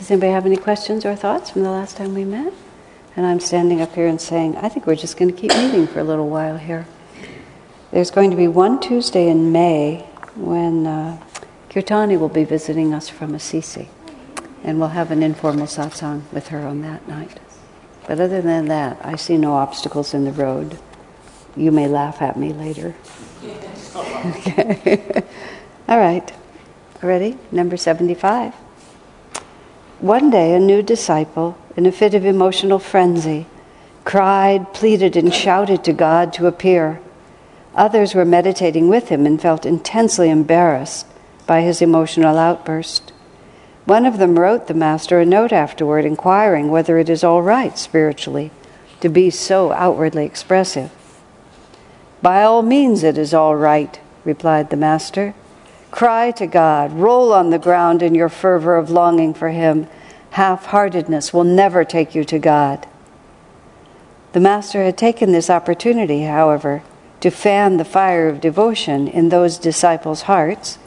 Does anybody have any questions or thoughts from the last time we met? And I'm standing up here and saying, I think we're just going to keep meeting for a little while here. There's going to be one Tuesday in May when uh, Kirtani will be visiting us from Assisi. And we'll have an informal satsang with her on that night. But other than that, I see no obstacles in the road. You may laugh at me later. okay. All right. Ready? Number 75. One day, a new disciple, in a fit of emotional frenzy, cried, pleaded, and shouted to God to appear. Others were meditating with him and felt intensely embarrassed by his emotional outburst. One of them wrote the Master a note afterward inquiring whether it is all right spiritually to be so outwardly expressive. By all means, it is all right, replied the Master. Cry to God, roll on the ground in your fervor of longing for Him. Half heartedness will never take you to God. The Master had taken this opportunity, however, to fan the fire of devotion in those disciples' hearts,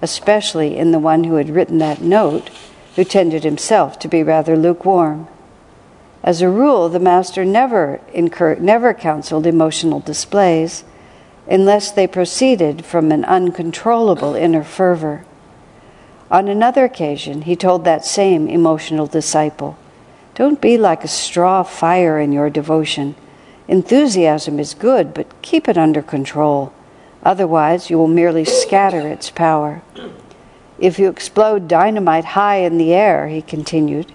especially in the one who had written that note, who tended himself to be rather lukewarm. As a rule, the Master never, incur- never counseled emotional displays unless they proceeded from an uncontrollable inner fervor. On another occasion, he told that same emotional disciple Don't be like a straw fire in your devotion. Enthusiasm is good, but keep it under control. Otherwise, you will merely scatter its power. If you explode dynamite high in the air, he continued,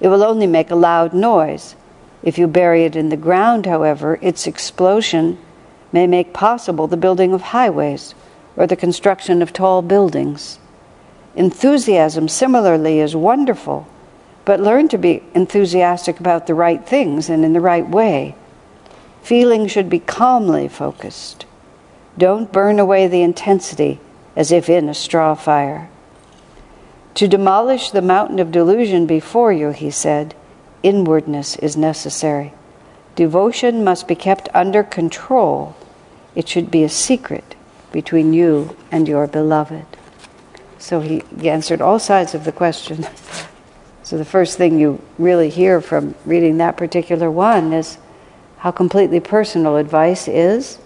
it will only make a loud noise. If you bury it in the ground, however, its explosion may make possible the building of highways or the construction of tall buildings. Enthusiasm, similarly, is wonderful, but learn to be enthusiastic about the right things and in the right way. Feeling should be calmly focused. Don't burn away the intensity as if in a straw fire. To demolish the mountain of delusion before you, he said, inwardness is necessary. Devotion must be kept under control. It should be a secret between you and your beloved. So he, answered all sides of the question. so the first thing you really hear from reading that particular one is how completely personal advice is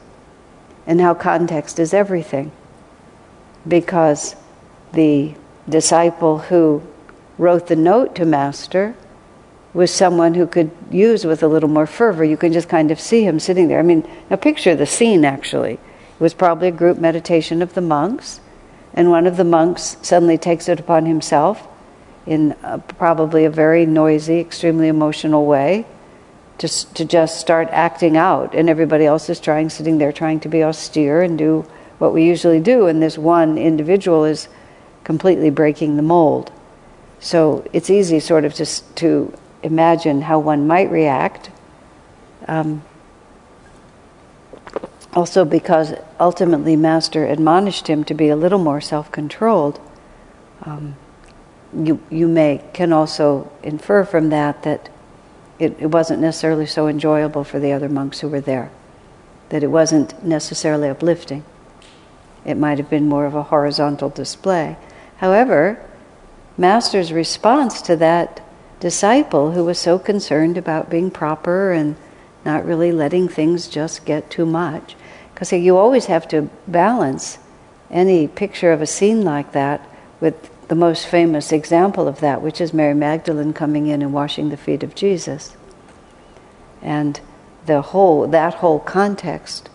and how context is everything. Because the disciple who wrote the note to Master was someone who could use with a little more fervor. You can just kind of see him sitting there. I mean, now picture the scene actually. It was probably a group meditation of the monks, and one of the monks suddenly takes it upon himself in a, probably a very noisy, extremely emotional way to, to just start acting out, and everybody else is trying, sitting there, trying to be austere and do what we usually do, and this one individual is completely breaking the mold. So it's easy, sort of, just to imagine how one might react. Um, also, because ultimately Master admonished him to be a little more self-controlled, um, you you may can also infer from that that it, it wasn't necessarily so enjoyable for the other monks who were there, that it wasn't necessarily uplifting. It might have been more of a horizontal display. However, Master's response to that disciple who was so concerned about being proper and not really letting things just get too much. Because you always have to balance any picture of a scene like that with the most famous example of that, which is Mary Magdalene coming in and washing the feet of Jesus. And the whole that whole context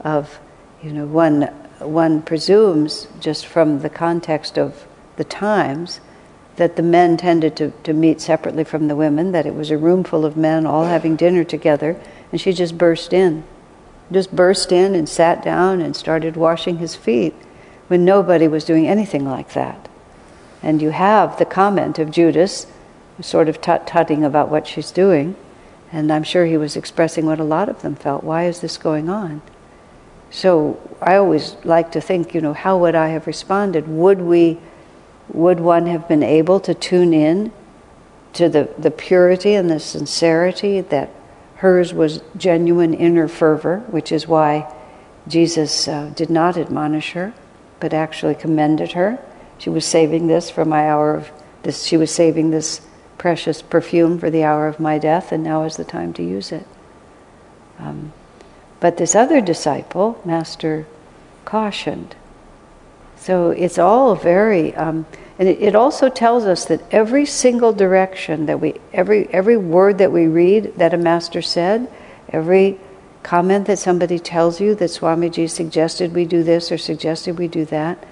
of, you know, one one presumes just from the context of the times that the men tended to, to meet separately from the women, that it was a room full of men all having dinner together, and she just burst in. Just burst in and sat down and started washing his feet when nobody was doing anything like that. And you have the comment of Judas, sort of tut tutting about what she's doing, and I'm sure he was expressing what a lot of them felt. Why is this going on? So I always like to think, you know, how would I have responded? Would we would one have been able to tune in to the, the purity and the sincerity that hers was genuine inner fervor, which is why Jesus uh, did not admonish her, but actually commended her. She was saving this for my hour of this, she was saving this precious perfume for the hour of my death, and now is the time to use it. Um, but this other disciple, Master, cautioned. So it's all very, um, and it, it, also tells us that every single direction that we, every every word that we read that a master said, every comment that somebody tells you that Swamiji suggested we do this or suggested we do that,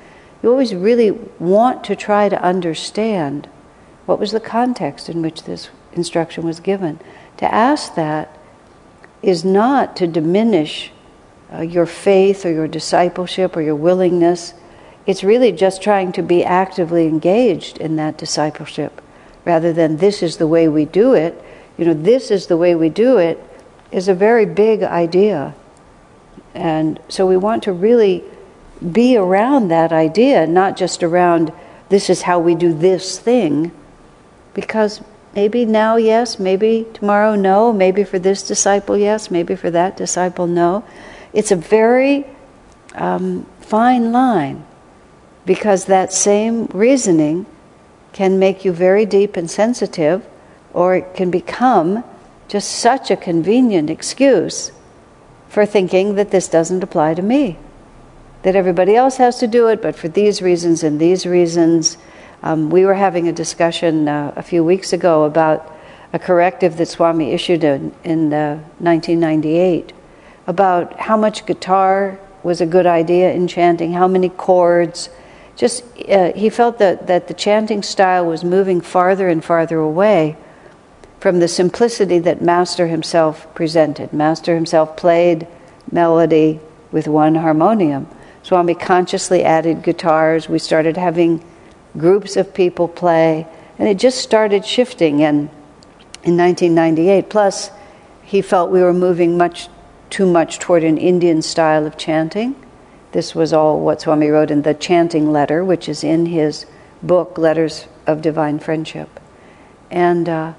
you always really want to try to understand what was the context in which this instruction was given. To ask that is not to diminish uh, your faith or your discipleship or your willingness. It's really just trying to be actively engaged in that discipleship rather than this is the way we do it. You know, this is the way we do it is a very big idea. And so we want to really be around that idea, not just around this is how we do this thing, because maybe now yes, maybe tomorrow no, maybe for this disciple yes, maybe for that disciple no. It's a very um, fine line because that same reasoning can make you very deep and sensitive, or it can become just such a convenient excuse for thinking that this doesn't apply to me. That everybody else has to do it, but for these reasons and these reasons. Um, we were having a discussion uh, a few weeks ago about a corrective that Swami issued in, in uh, 1998 about how much guitar was a good idea in chanting, how many chords. Just uh, he felt that, that the chanting style was moving farther and farther away from the simplicity that Master himself presented. Master himself played melody with one harmonium. Swami consciously added guitars. We started having groups of people play, and it just started shifting. And in 1998, plus, he felt we were moving much too much toward an Indian style of chanting. This was all what Swami wrote in the chanting letter, which is in his book, Letters of Divine Friendship. And uh,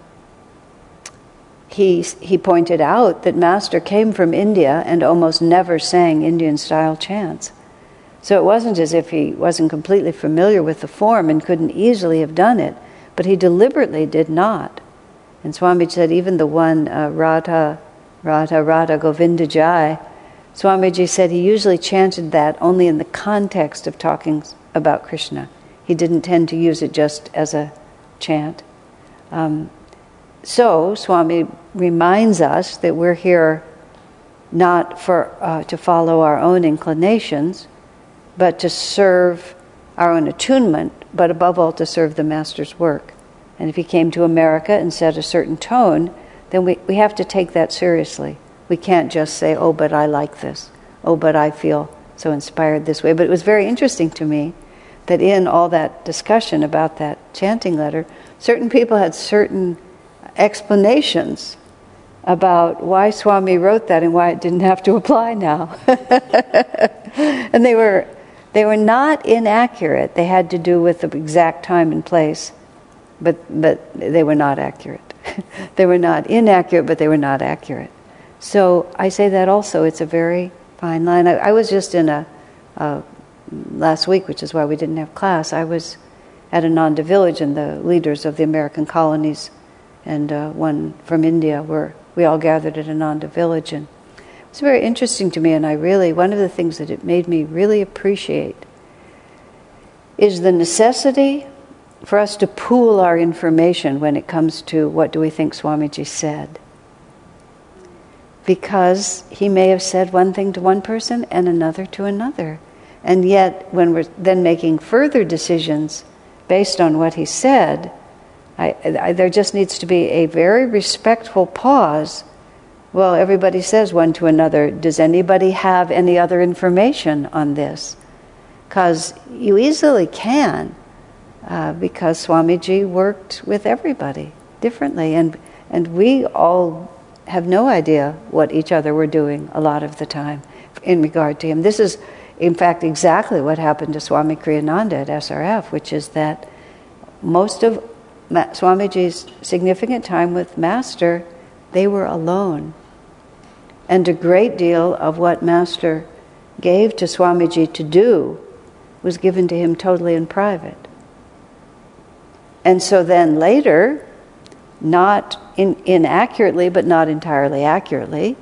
he, he pointed out that Master came from India and almost never sang Indian style chants. So it wasn't as if he wasn't completely familiar with the form and couldn't easily have done it, but he deliberately did not. And Swami said even the one uh, Radha, Radha, Radha Govinda Jai, Swamiji said he usually chanted that only in the context of talking about Krishna. He didn't tend to use it just as a chant. Um, so, Swami reminds us that we're here not for, uh, to follow our own inclinations, but to serve our own attunement, but above all to serve the Master's work. And if he came to America and set a certain tone, then we, we have to take that seriously. We can't just say, oh, but I like this. Oh, but I feel so inspired this way. But it was very interesting to me that in all that discussion about that chanting letter, certain people had certain explanations about why Swami wrote that and why it didn't have to apply now. and they were they were not inaccurate. They had to do with the exact time and place, but but they were not accurate. they were not inaccurate, but they were not accurate. So I say that also. It's a very fine line. I, I was just in a last week, which is why we didn't have class. I was at Ananda village, and the leaders of the American colonies and uh, one from India were we all gathered at Ananda village and it was very interesting to me and I really one of the things that it made me really appreciate is the necessity for us to pool our information when it comes to what do we think Swamiji said. Because he may have said one thing to one person and another to another. And yet, when we're then making further decisions based on what he said, I, I, there just needs to be a very respectful pause. Well, everybody says one to another, does anybody have any other information on this? Because you easily can, uh, because Swamiji worked with everybody differently, and, and we all have no idea what each other were doing a lot of the time in regard to him. This is, in fact, exactly what happened to Swami Kriyananda at SRF, which is that most of Swamiji's significant time with Master, they were alone. And a great deal of what Master gave to Swamiji to do was given to him totally in private. And so then later, not in, inaccurately, but not entirely accurately,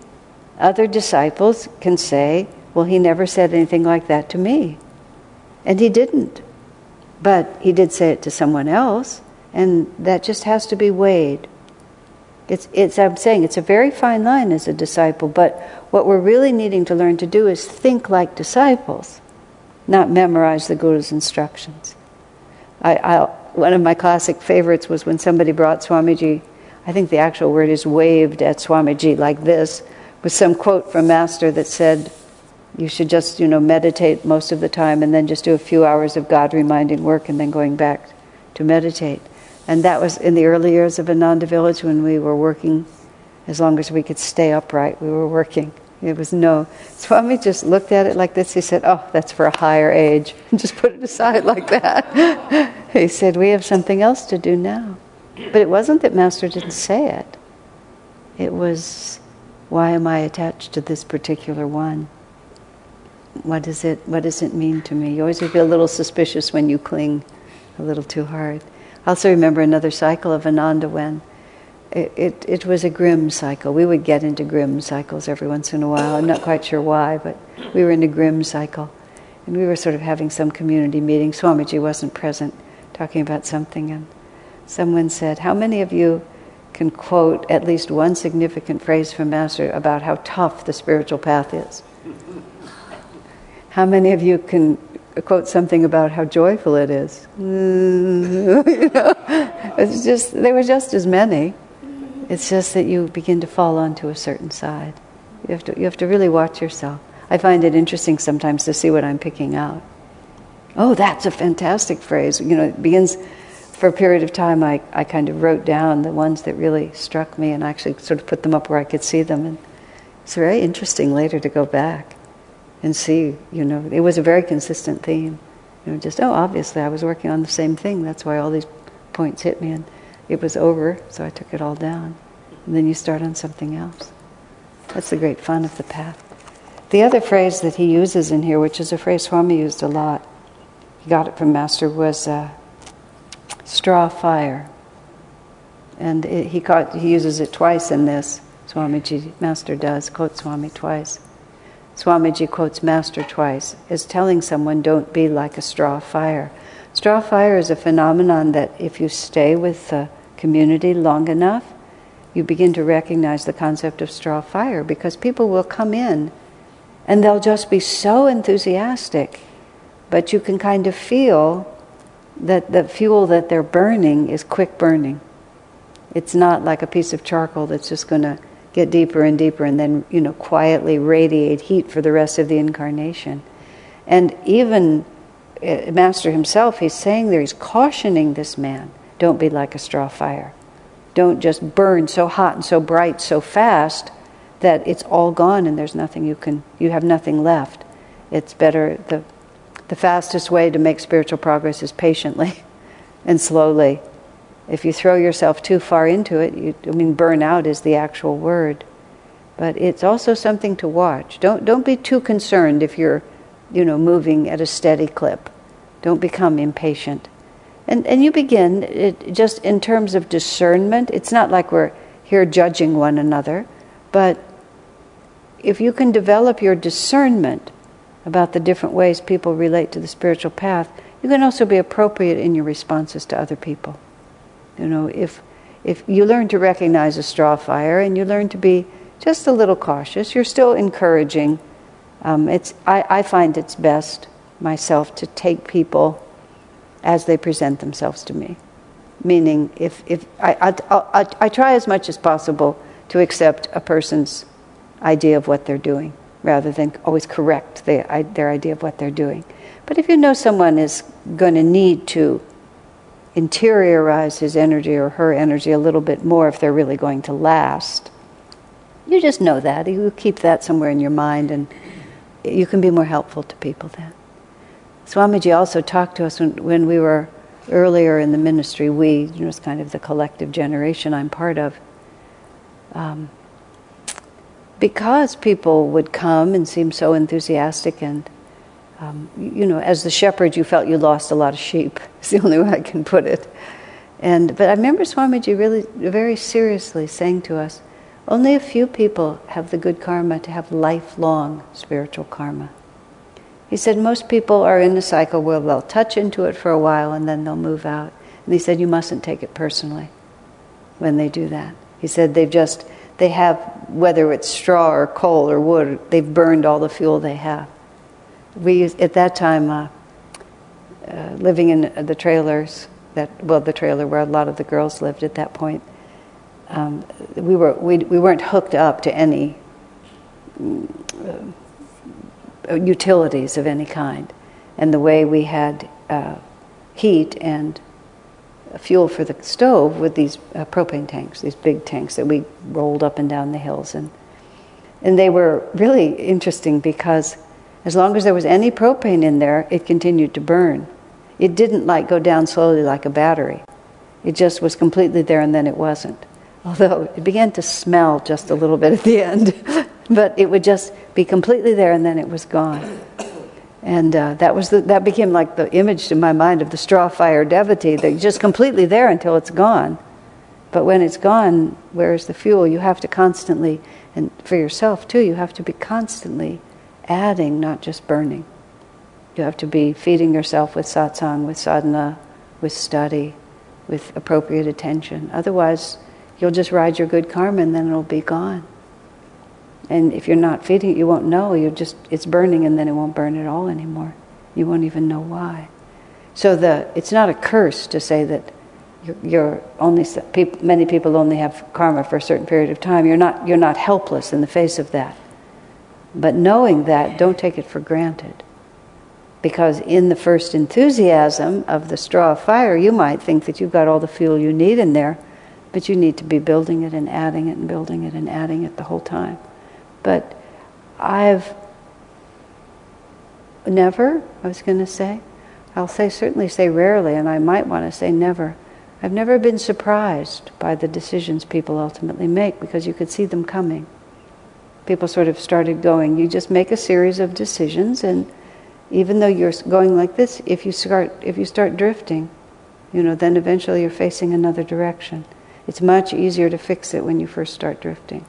other disciples can say, Well, he never said anything like that to me. And he didn't. But he did say it to someone else, and that just has to be weighed. It's, it's, I'm saying it's a very fine line as a disciple, but what we're really needing to learn to do is think like disciples, not memorize the Guru's instructions. I, I, one of my classic favorites was when somebody brought Swamiji, I think the actual word is waved at Swamiji like this, with some quote from Master that said, you should just, you know, meditate most of the time and then just do a few hours of God reminding work and then going back to meditate. And that was in the early years of Ananda Village when we were working, as long as we could stay upright, we were working. It was no. Swami just looked at it like this. He said, Oh, that's for a higher age. And just put it aside like that. he said, We have something else to do now. But it wasn't that Master didn't say it, it was, Why am I attached to this particular one? What does it, what does it mean to me? You always feel a little suspicious when you cling a little too hard. I also remember another cycle of Ananda when it, it, it, was a grim cycle. We would get into grim cycles every once in a while. I'm not quite sure why, but we were in a grim cycle. And we were sort of having some community meeting. Swamiji wasn't present, talking about something. And someone said, How many of you can quote at least one significant phrase from Master about how tough the spiritual path is? How many of you can quote something about how joyful it is. you know, it's just there were just as many. It's just that you begin to fall onto a certain side. You have to you have to really watch yourself. I find it interesting sometimes to see what I'm picking out. Oh, that's a fantastic phrase. You know, it begins for a period of time. I, I kind of wrote down the ones that really struck me and actually sort of put them up where I could see them. And it's very interesting later to go back and see, you know, it was a very consistent theme. You know, just, oh, obviously I was working on the same thing. That's why all these points hit me. And it was over, so I took it all down. And then you start on something else. That's the great fun of the path. The other phrase that he uses in here, which is a phrase Swami used a lot, he got it from Master, was uh, straw fire. And it, he, caught, he uses it twice in this. Swamiji, Master does, quote Swami twice. Swamiji quotes Master twice, as telling someone, don't be like a straw fire. Straw fire is a phenomenon that if you stay with the community long enough, you begin to recognize the concept of straw fire because people will come in and they'll just be so enthusiastic, but you can kind of feel that the fuel that they're burning is quick burning. It's not like a piece of charcoal that's just going to get deeper and deeper and then you know quietly radiate heat for the rest of the incarnation and even uh, master himself he's saying there he's cautioning this man don't be like a straw fire don't just burn so hot and so bright so fast that it's all gone and there's nothing you can you have nothing left it's better the the fastest way to make spiritual progress is patiently and slowly if you throw yourself too far into it, you, I mean, burnout is the actual word. But it's also something to watch. Don't, don't be too concerned if you're, you know, moving at a steady clip. Don't become impatient. And, and you begin, it, just in terms of discernment, it's not like we're here judging one another, but if you can develop your discernment about the different ways people relate to the spiritual path, you can also be appropriate in your responses to other people. You know, if if you learn to recognize a straw fire and you learn to be just a little cautious, you're still encouraging. Um, it's I, I find it's best myself to take people as they present themselves to me. Meaning, if, if I, I, I, I try as much as possible to accept a person's idea of what they're doing rather than always correct their, their idea of what they're doing. But if you know someone is going to need to interiorize his energy or her energy a little bit more if they're really going to last. You just know that. You keep that somewhere in your mind and you can be more helpful to people then. Swamiji also talked to us when, when we were earlier in the ministry, we, you know, it's kind of the collective generation I'm part of. Um, because people would come and seem so enthusiastic and um, you know, as the shepherd, you felt you lost a lot of sheep. It's the only way I can put it. And but I remember Swamiji really very seriously saying to us, only a few people have the good karma to have lifelong spiritual karma. He said most people are in the cycle where they'll touch into it for a while and then they'll move out. And he said you mustn't take it personally when they do that. He said they've just they have whether it's straw or coal or wood, they've burned all the fuel they have. We at that time uh, uh, living in the trailers that well the trailer where a lot of the girls lived at that point. Um, we were we, we weren't hooked up to any uh, utilities of any kind, and the way we had uh, heat and fuel for the stove with these uh, propane tanks, these big tanks that we rolled up and down the hills. And, and they were really interesting because as long as there was any propane in there, it continued to burn. It didn't like go down slowly like a battery. It just was completely there and then it wasn't. Although it began to smell just a little bit at the end, but it would just be completely there and then it was gone. And uh, that was the, that became like the image in my mind of the straw fire devotee. They're just completely there until it's gone. But when it's gone, where is the fuel? You have to constantly, and for yourself too, you have to be constantly adding, not just burning. You have to be feeding yourself with satsang, with sadhana, with study, with appropriate attention. Otherwise, you'll just ride your good karma and then it'll be gone. And if you're not feeding it, you won't know. You just it's burning, and then it won't burn at all anymore. You won't even know why. So the it's not a curse to say that you're, you're only people, many people only have karma for a certain period of time. You're not you're not helpless in the face of that. But knowing that, don't take it for granted. Because in the first enthusiasm of the straw fire, you might think that you've got all the fuel you need in there, but you need to be building it and adding it and building it and adding it the whole time. But I've never, I was going to say, I'll say certainly say rarely, and I might want to say never. I've never been surprised by the decisions people ultimately make because you could see them coming. People sort of started going, you just make a series of decisions, and even though you're going like this, if you start if you start drifting, you know, then eventually you're facing another direction. It's much easier to fix it when you first start drifting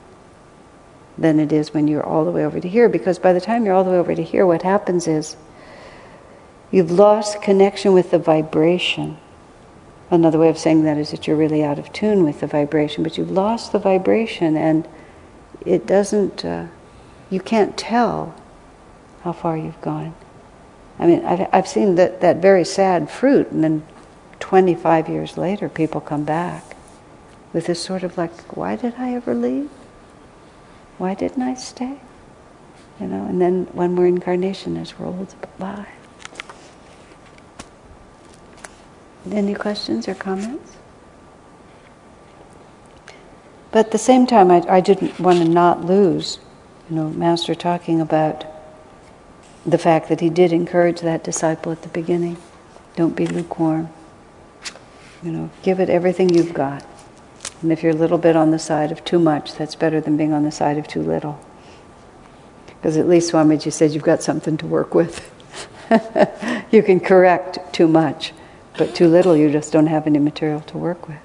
than it is when you're all the way over to here. Because by the time you're all the way over to here, what happens is you've lost connection with the vibration. Another way of saying that is that you're really out of tune with the vibration, but you've lost the vibration and it doesn't, uh, you can't tell how far you've gone. I mean, I've, I've seen that, that very sad fruit, and then 25 years later, people come back with this sort of like, why did I ever leave? Why didn't I stay? You know, and then one more incarnation is rolled by. Any questions or comments? But at the same time, I, I didn't want to not lose, you know, Master talking about the fact that he did encourage that disciple at the beginning. Don't be lukewarm. You know, give it everything you've got. And if you're a little bit on the side of too much, that's better than being on the side of too little. Because at least Swamiji said you've got something to work with. you can correct too much, but too little you just don't have any material to work with.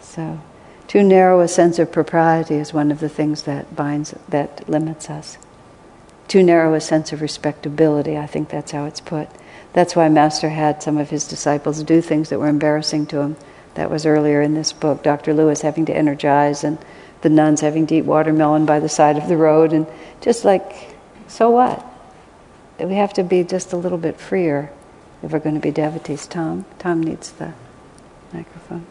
So, too narrow a sense of propriety is one of the things that binds, that limits us. Too narrow a sense of respectability, I think that's how it's put. That's why Master had some of his disciples do things that were embarrassing to him that was earlier in this book. Dr. Lewis having to energize, and the nuns having to eat watermelon by the side of the road, and just like, so what? We have to be just a little bit freer if we're going to be devotees. Tom, Tom needs the microphone.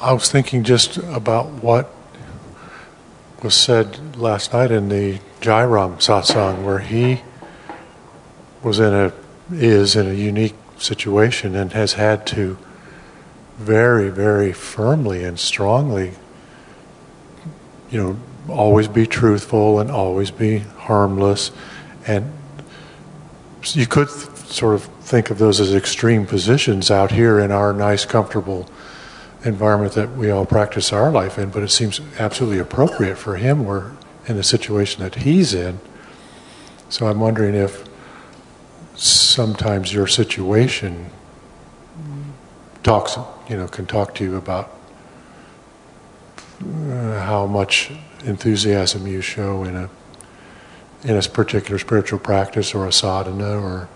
I was thinking just about what was said last night in the Jairam satsang, where he was in a is in a unique situation and has had to very very firmly and strongly you know always be truthful and always be harmless. And you could th- sort of think of those as extreme positions out here in our nice comfortable environment that we all practice our life in but it seems absolutely appropriate for him we're in the situation that he's in. So i'm wondering if sometimes your situation talks, you know, can talk to you about uh, how much enthusiasm you show in a in a particular spiritual practice or a sadhana or.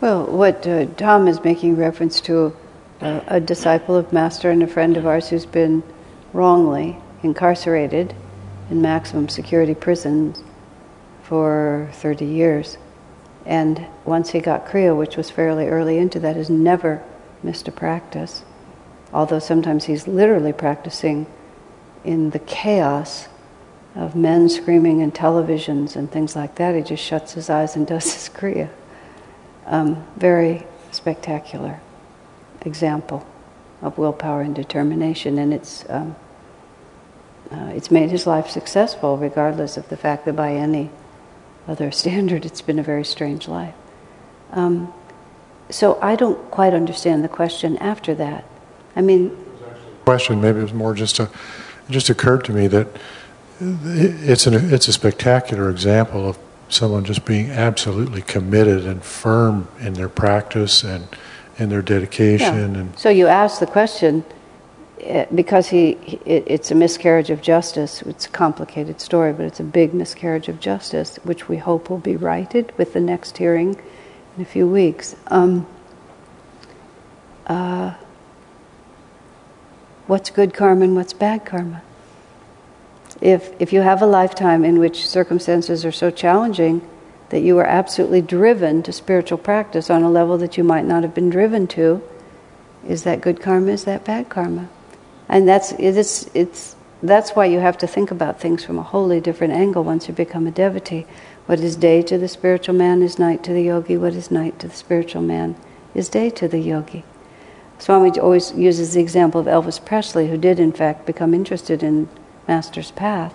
Well, what uh, Tom is making reference to uh, a disciple of Master and a friend of ours who's been wrongly incarcerated in maximum security prisons for 30 years. And once he got Kriya, which was fairly early into that, has never missed a practice. Although sometimes he's literally practicing in the chaos of men screaming and televisions and things like that, he just shuts his eyes and does his Kriya. Um, very spectacular example of willpower and determination, and it's um, uh, it's made his life successful, regardless of the fact that by any other standard, it's been a very strange life. Um, so I don't quite understand the question after that. I mean, question maybe it was more just a it just occurred to me that it's an it's a spectacular example of someone just being absolutely committed and firm in their practice and in their dedication yeah. and so you ask the question because he, it, it's a miscarriage of justice it's a complicated story but it's a big miscarriage of justice which we hope will be righted with the next hearing in a few weeks um, uh, what's good karma and what's bad karma if, if you have a lifetime in which circumstances are so challenging that you are absolutely driven to spiritual practice on a level that you might not have been driven to, is that good karma? Is that bad karma? And that's it's it's that's why you have to think about things from a wholly different angle once you become a devotee. What is day to the spiritual man is night to the yogi. What is night to the spiritual man is day to the yogi. Swami always uses the example of Elvis Presley, who did in fact become interested in master's path.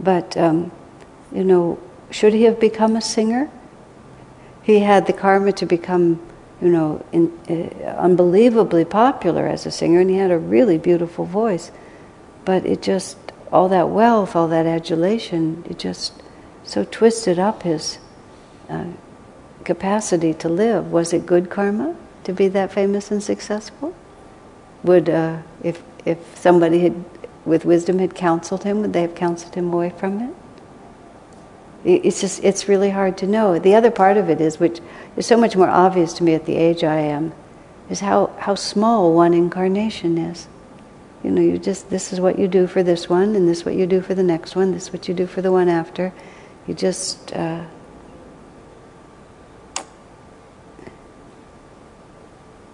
But, um, you know, should he have become a singer? He had the karma to become, you know, in, uh, unbelievably popular as a singer, and he had a really beautiful voice. But it just, all that wealth, all that adulation, it just so twisted up his uh, capacity to live. Was it good karma to be that famous and successful? Would, uh, if, if somebody had with wisdom had counseled him, would they have counseled him away from it? It's just, it's really hard to know. The other part of it is, which is so much more obvious to me at the age I am, is how, how small one incarnation is. You know, you just, this is what you do for this one, and this is what you do for the next one, this is what you do for the one after. You just, uh,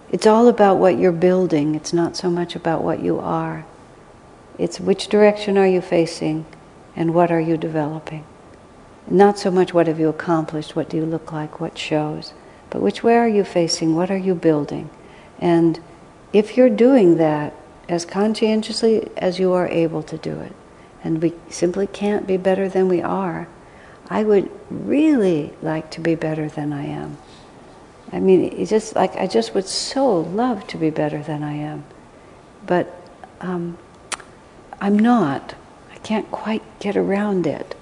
it's all about what you're building, it's not so much about what you are. It's which direction are you facing and what are you developing. Not so much what have you accomplished, what do you look like, what shows, but which way are you facing, what are you building. And if you're doing that as conscientiously as you are able to do it, and we simply can't be better than we are, I would really like to be better than I am. I mean, it's just like I just would so love to be better than I am, but um, I'm not. I can't quite get around it.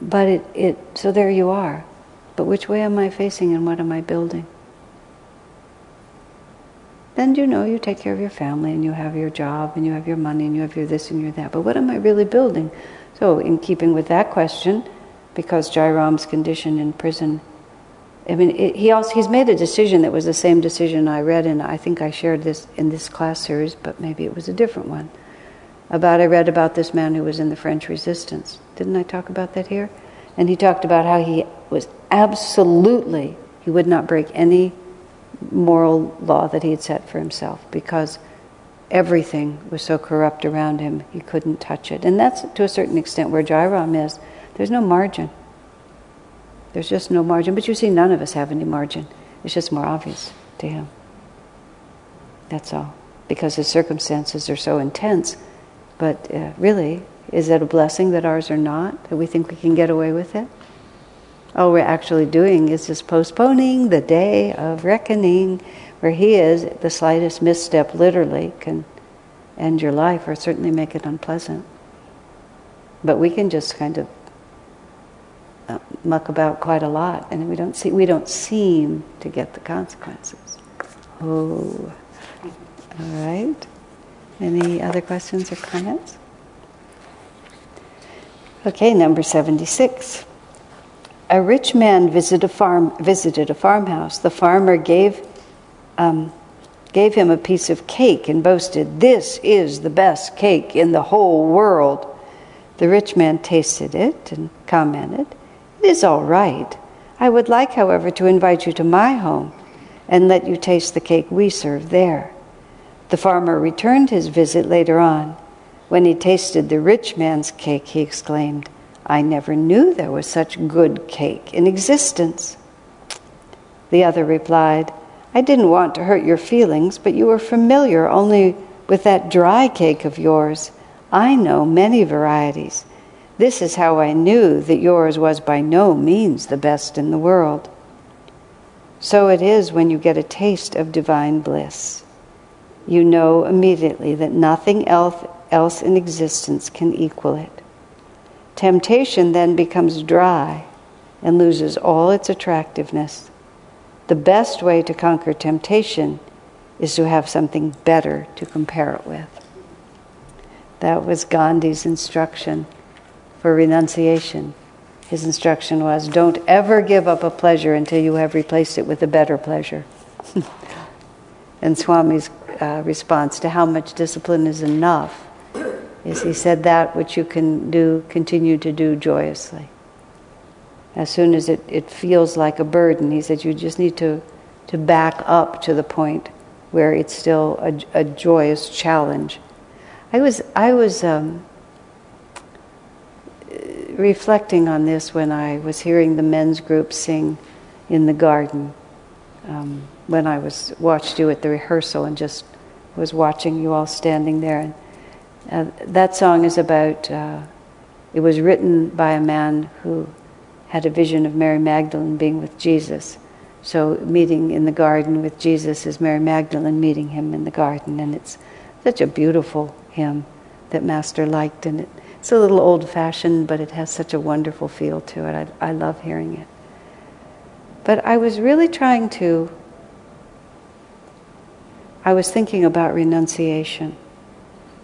But it, it so there you are. But which way am I facing and what am I building? Then you know you take care of your family and you have your job and you have your money and you have your this and your that. But what am I really building? So, in keeping with that question, because Jai Ram's condition in prison, I mean, it, he also he's made a decision that was the same decision I read, and I think I shared this in this class series, but maybe it was a different one about I read about this man who was in the French resistance. Didn't I talk about that here? And he talked about how he was absolutely he would not break any moral law that he had set for himself because everything was so corrupt around him he couldn't touch it. And that's to a certain extent where Jai Ram is. There's no margin. There's just no margin. But you see, none of us have any margin. It's just more obvious to him. That's all. Because his circumstances are so intense but uh, really, is it a blessing that ours are not? That we think we can get away with it? All we're actually doing is just postponing the day of reckoning, where He is, the slightest misstep literally can end your life or certainly make it unpleasant. But we can just kind of uh, muck about quite a lot, and we don't see we don't seem to get the consequences. Oh, all right. Any other questions or comments? Okay, number seventy-six. A rich man visited a farm. Visited a farmhouse. The farmer gave. Um, gave him a piece of cake and boasted, This is the best cake in the whole world. The rich man tasted it and commented, It is all right. I would like, however, to invite you to my home and let you taste the cake we serve there. The farmer returned his visit later on. When he tasted the rich man's cake, he exclaimed, I never knew there was such good cake in existence. The other replied, I didn't want to hurt your feelings, but you were familiar only with that dry cake of yours. I know many varieties. This is how I knew that yours was by no means the best in the world. So it is when you get a taste of divine bliss. You know immediately that nothing else else in existence can equal it. Temptation then becomes dry and loses all its attractiveness. The best way to conquer temptation is to have something better to compare it with. That was Gandhi's instruction for renunciation. His instruction was don't ever give up a pleasure until you have replaced it with a better pleasure. and Swami's uh, response to how much discipline is enough is he said that which you can do, continue to do joyously. As soon as it, it feels like a burden, he said you just need to, to back up to the point where it's still a, a joyous challenge I was I was um, reflecting on this when I was hearing the men's group sing in the garden. Um, when I was watched you at the rehearsal and just was watching you all standing there. And uh, that song is about. Uh, it was written by a man who had a vision of Mary Magdalene being with Jesus. So meeting in the garden with Jesus is Mary Magdalene meeting him in the garden, and it's such a beautiful hymn that Master liked, and it, it's a little old fashioned, but it has such a wonderful feel to it. I, I love hearing it. But I was really trying to, I was thinking about renunciation.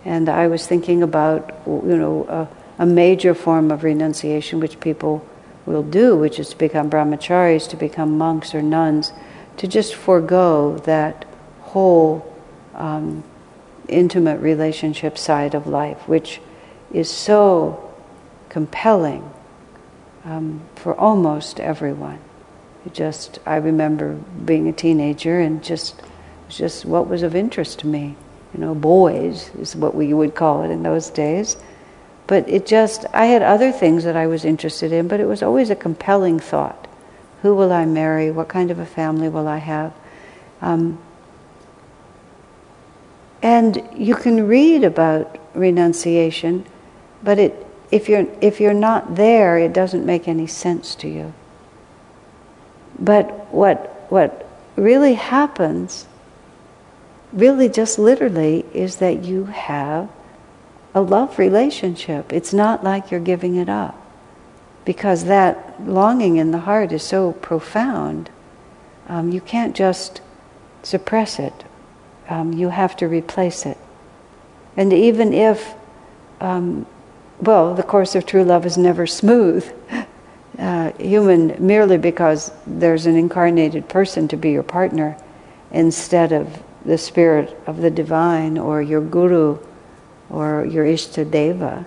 And I was thinking about, you know, a, a major form of renunciation which people will do, which is to become brahmacharis, to become monks or nuns, to just forego that whole um, intimate relationship side of life, which is so compelling um, for almost everyone. It just, I remember being a teenager and just, just what was of interest to me. You know, boys is what we would call it in those days. But it just, I had other things that I was interested in, but it was always a compelling thought. Who will I marry? What kind of a family will I have? Um, and you can read about renunciation, but it, if, you're, if you're not there, it doesn't make any sense to you. But what, what really happens, really just literally, is that you have a love relationship. It's not like you're giving it up. Because that longing in the heart is so profound, um, you can't just suppress it um, you have to replace it. And even if, um, well, the course of true love is never smooth, uh, human merely because there's an incarnated person to be your partner instead of the spirit of the divine or your guru or your Ishtadeva.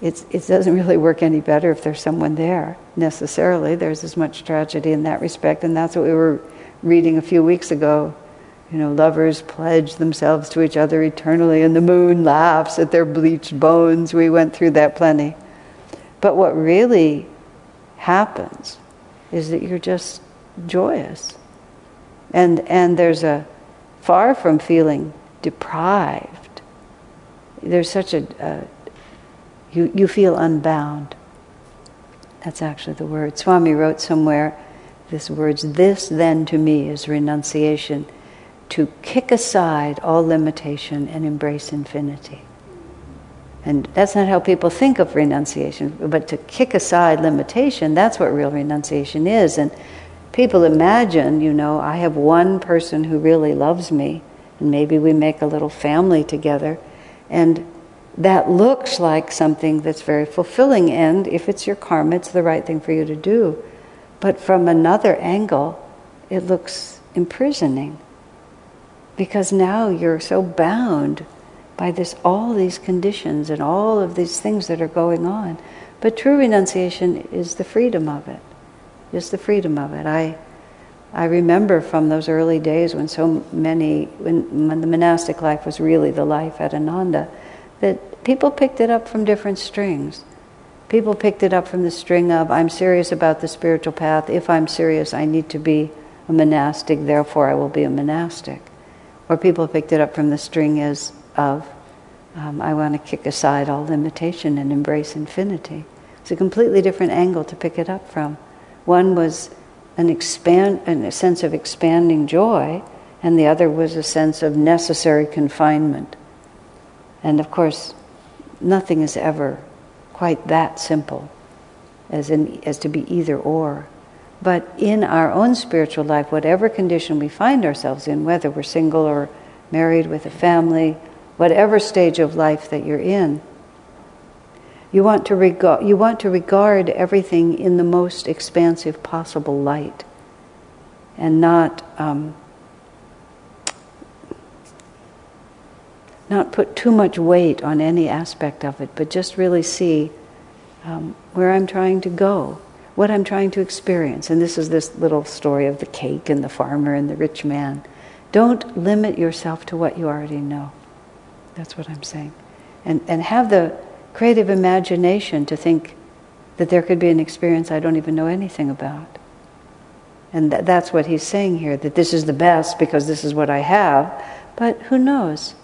It's, it doesn't really work any better if there's someone there necessarily. There's as much tragedy in that respect, and that's what we were reading a few weeks ago you know, lovers pledge themselves to each other eternally, and the moon laughs at their bleached bones. We went through that plenty. But what really happens is that you're just joyous. And, and there's a far from feeling deprived, there's such a, you, you feel unbound. That's actually the word. Swami wrote somewhere this words, this then to me is renunciation to kick aside all limitation and embrace infinity. And that's not how people think of renunciation. But to kick aside limitation, that's what real renunciation is. And people imagine, you know, I have one person who really loves me, and maybe we make a little family together. And that looks like something that's very fulfilling. And if it's your karma, it's the right thing for you to do. But from another angle, it looks imprisoning. Because now you're so bound by this all these conditions and all of these things that are going on. But true renunciation is the freedom of it. Is the freedom of it. I I remember from those early days when so many when, when the monastic life was really the life at Ananda, that people picked it up from different strings. People picked it up from the string of I'm serious about the spiritual path. If I'm serious, I need to be a monastic, therefore I will be a monastic. Or people picked it up from the string as of um, I want to kick aside all limitation and embrace infinity. It's a completely different angle to pick it up from. One was an expand, a sense of expanding joy, and the other was a sense of necessary confinement. And of course, nothing is ever quite that simple as, in, as to be either or. But in our own spiritual life, whatever condition we find ourselves in, whether we're single or married with a family, whatever stage of life that you're in, you want to regard, you want to regard everything in the most expansive possible light and not um, not put too much weight on any aspect of it, but just really see um, where I'm trying to go, what I'm trying to experience. And this is this little story of the cake and the farmer and the rich man. Don't limit yourself to what you already know. That's what I'm saying. And, and have the creative imagination to think that there could be an experience I don't even know anything about. And th- that's what he's saying here that this is the best because this is what I have. But who knows?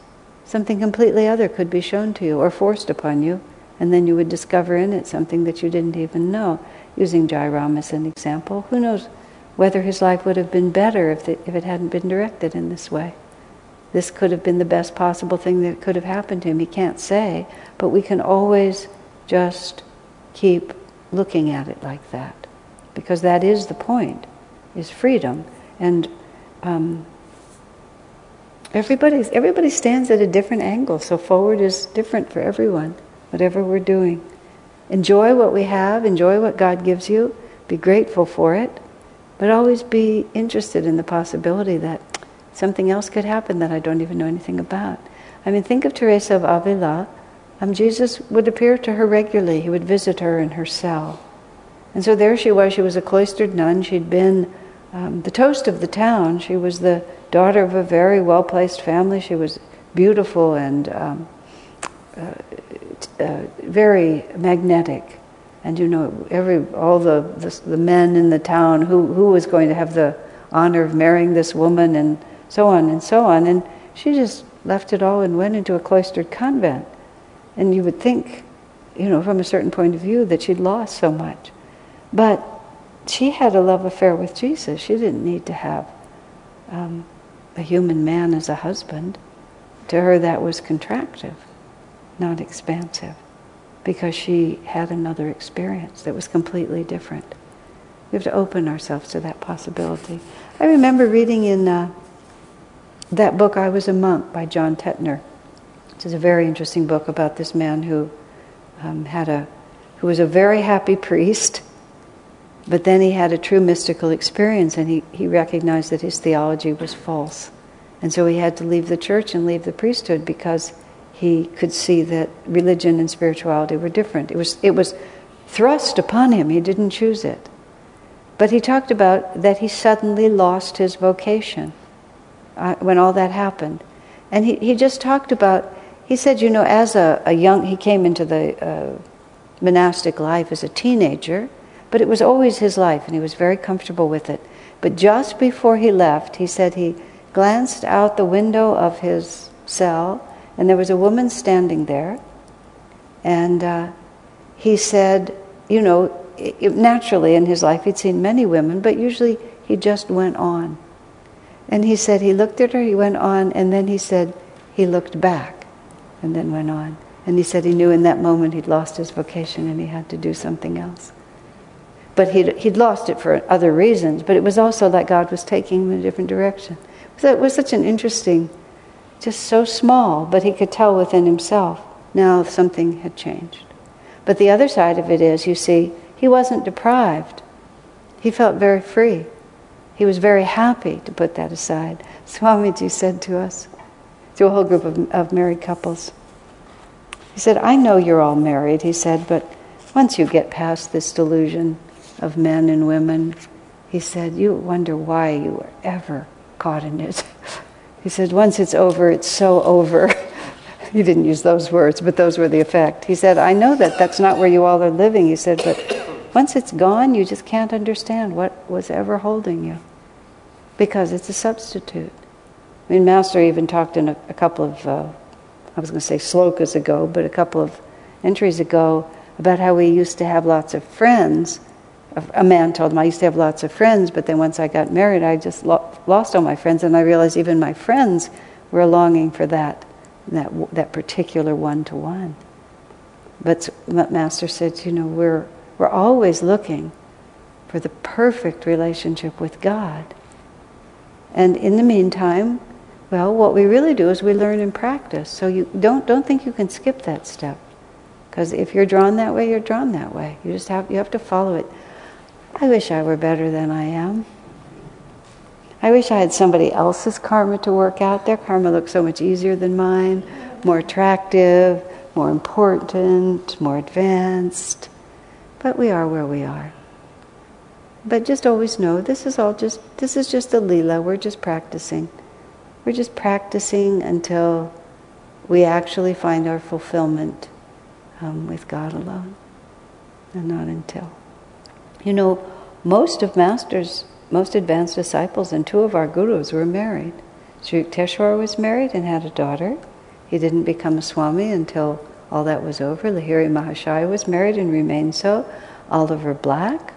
Something completely other could be shown to you or forced upon you, and then you would discover in it something that you didn't even know. Using Jai Ram as an example, who knows whether his life would have been better if, the, if it hadn't been directed in this way? This could have been the best possible thing that could have happened to him. He can't say, but we can always just keep looking at it like that, because that is the point: is freedom. And um, everybody everybody stands at a different angle, so forward is different for everyone. Whatever we're doing, enjoy what we have, enjoy what God gives you, be grateful for it, but always be interested in the possibility that something else could happen that I don't even know anything about. I mean, think of Teresa of Avila. Um, Jesus would appear to her regularly. He would visit her in her cell. And so there she was. She was a cloistered nun. She'd been um, the toast of the town. She was the daughter of a very well placed family. She was beautiful and um, uh, uh, very magnetic. And you know, every all the, the, the men in the town who who was going to have the honor of marrying this woman and so on and so on. And she just left it all and went into a cloistered convent. And you would think, you know, from a certain point of view, that she'd lost so much. But she had a love affair with Jesus. She didn't need to have um, a human man as a husband. To her, that was contractive, not expansive, because she had another experience that was completely different. We have to open ourselves to that possibility. I remember reading in uh, that book, I Was a Monk by John Tettemer, which is a very interesting book about this man who um, had a who was a very happy priest, but then he had a true mystical experience and he, he recognized that his theology was false. And so he had to leave the church and leave the priesthood because he could see that religion and spirituality were different. It was, it was thrust upon him, he didn't choose it. But he talked about that he suddenly lost his vocation uh, when all that happened. And he, he just talked about, he said, you know, as a, a young, he came into the uh, monastic life as a teenager, but it was always his life and he was very comfortable with it. But just before he left, he said he glanced out the window of his cell and there was a woman standing there. And uh, he said, you know, it, naturally in his life he'd seen many women, but usually he just went on. And he said he looked at her, he went on, and then he said he looked back and then went on. And he said he knew in that moment he'd lost his vocation and he had to do something else. But he'd, he'd lost it for other reasons, but it was also that God was taking him in a different direction. So it was such an interesting, just so small, but he could tell within himself now something had changed. But the other side of it is, you see, he wasn't deprived. He felt very free. He was very happy to put that aside. Swamiji said to us, to a whole group of, of married couples, he said, I know you're all married, he said, but once you get past this delusion of men and women, he said, you wonder why you were ever caught in it. he said, once it's over, it's so over. he didn't use those words, but those were the effect. He said, I know that that's not where you all are living, he said, but once it's gone, you just can't understand what was ever holding you because it's a substitute. I mean, Master even talked in a, a couple of, uh, I was going to say slokas ago, but a couple of entries ago about how we used to have lots of friends a man told him, I used to have lots of friends, but then once I got married, I just lo- lost all my friends, and I realized even my friends were longing for that, that, that particular one to one. But Master said, you know, we're, we're always looking for the perfect relationship with God. And in the meantime, well, what we really do is we learn and practice. So you don't, don't think you can skip that step. Because if you're drawn that way, you're drawn that way. You just have, you have to follow it. I wish I were better than I am. I wish I had somebody else's karma to work out. Their karma looks so much easier than mine, more attractive, more important, more advanced. But we are where we are. But just always know this is all just this is just a lila. We're just practicing. We're just practicing until we actually find our fulfillment um, with God alone, and not until. You know, most of Master's, most advanced disciples and two of our gurus were married. Sri Yukteswar was married and had a daughter. He didn't become a Swami until all that was over. Lahiri Mahashaya was married and remained so. Oliver Black,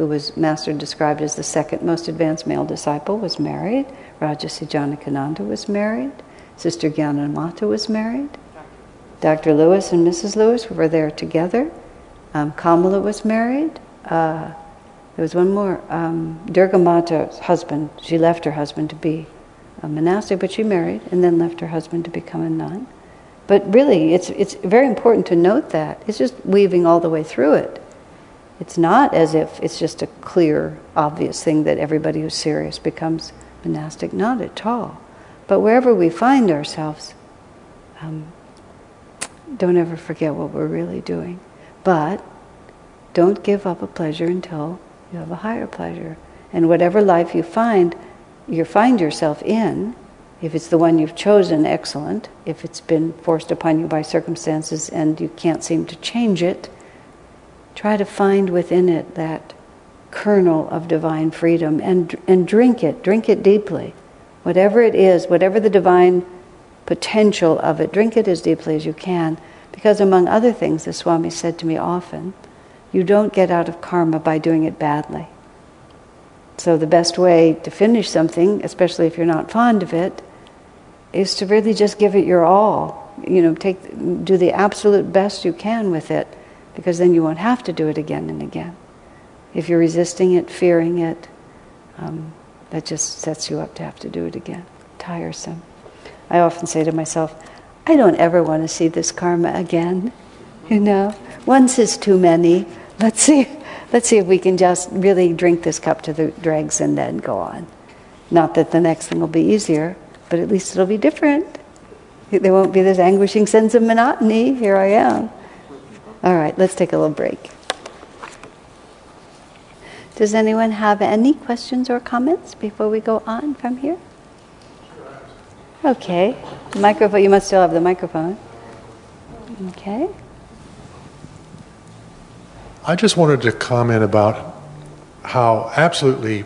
who was Master described as the second most advanced male disciple, was married. Rajarsi Janakananda was married. Sister Gyanamata was married. Dr. Lewis and Mrs. Lewis were there together. Um, Kamala was married uh, there was one more. Um, Durga Mata's husband, she left her husband to be a monastic, but she married and then left her husband to become a nun. But really, it's, it's very important to note that. It's just weaving all the way through it. It's not as if it's just a clear, obvious thing that everybody who's serious becomes monastic. Not at all. But wherever we find ourselves, um, don't ever forget what we're really doing. But don't give up a pleasure until you have a higher pleasure. And whatever life you find, you find yourself in, if it's the one you've chosen, excellent. If it's been forced upon you by circumstances and you can't seem to change it, try to find within it that kernel of divine freedom and, and drink it, drink it deeply. Whatever it is, whatever the divine potential of it, drink it as deeply as you can. Because, among other things, the Swami said to me often, you don't get out of karma by doing it badly. So, the best way to finish something, especially if you're not fond of it, is to really just give it your all. You know, take, do the absolute best you can with it, because then you won't have to do it again and again. If you're resisting it, fearing it, um, that just sets you up to have to do it again. Tiresome. I often say to myself, I don't ever want to see this karma again. You know, once is too many let's see, let's see if we can just really drink this cup to the dregs and then go on. Not that the next thing will be easier, but at least it'll be different. There won't be this anguishing sense of monotony. Here I am. All right, let's take a little break. Does anyone have any questions or comments before we go on from here? Okay. microphone, you must still have the microphone. Okay. I just wanted to comment about how absolutely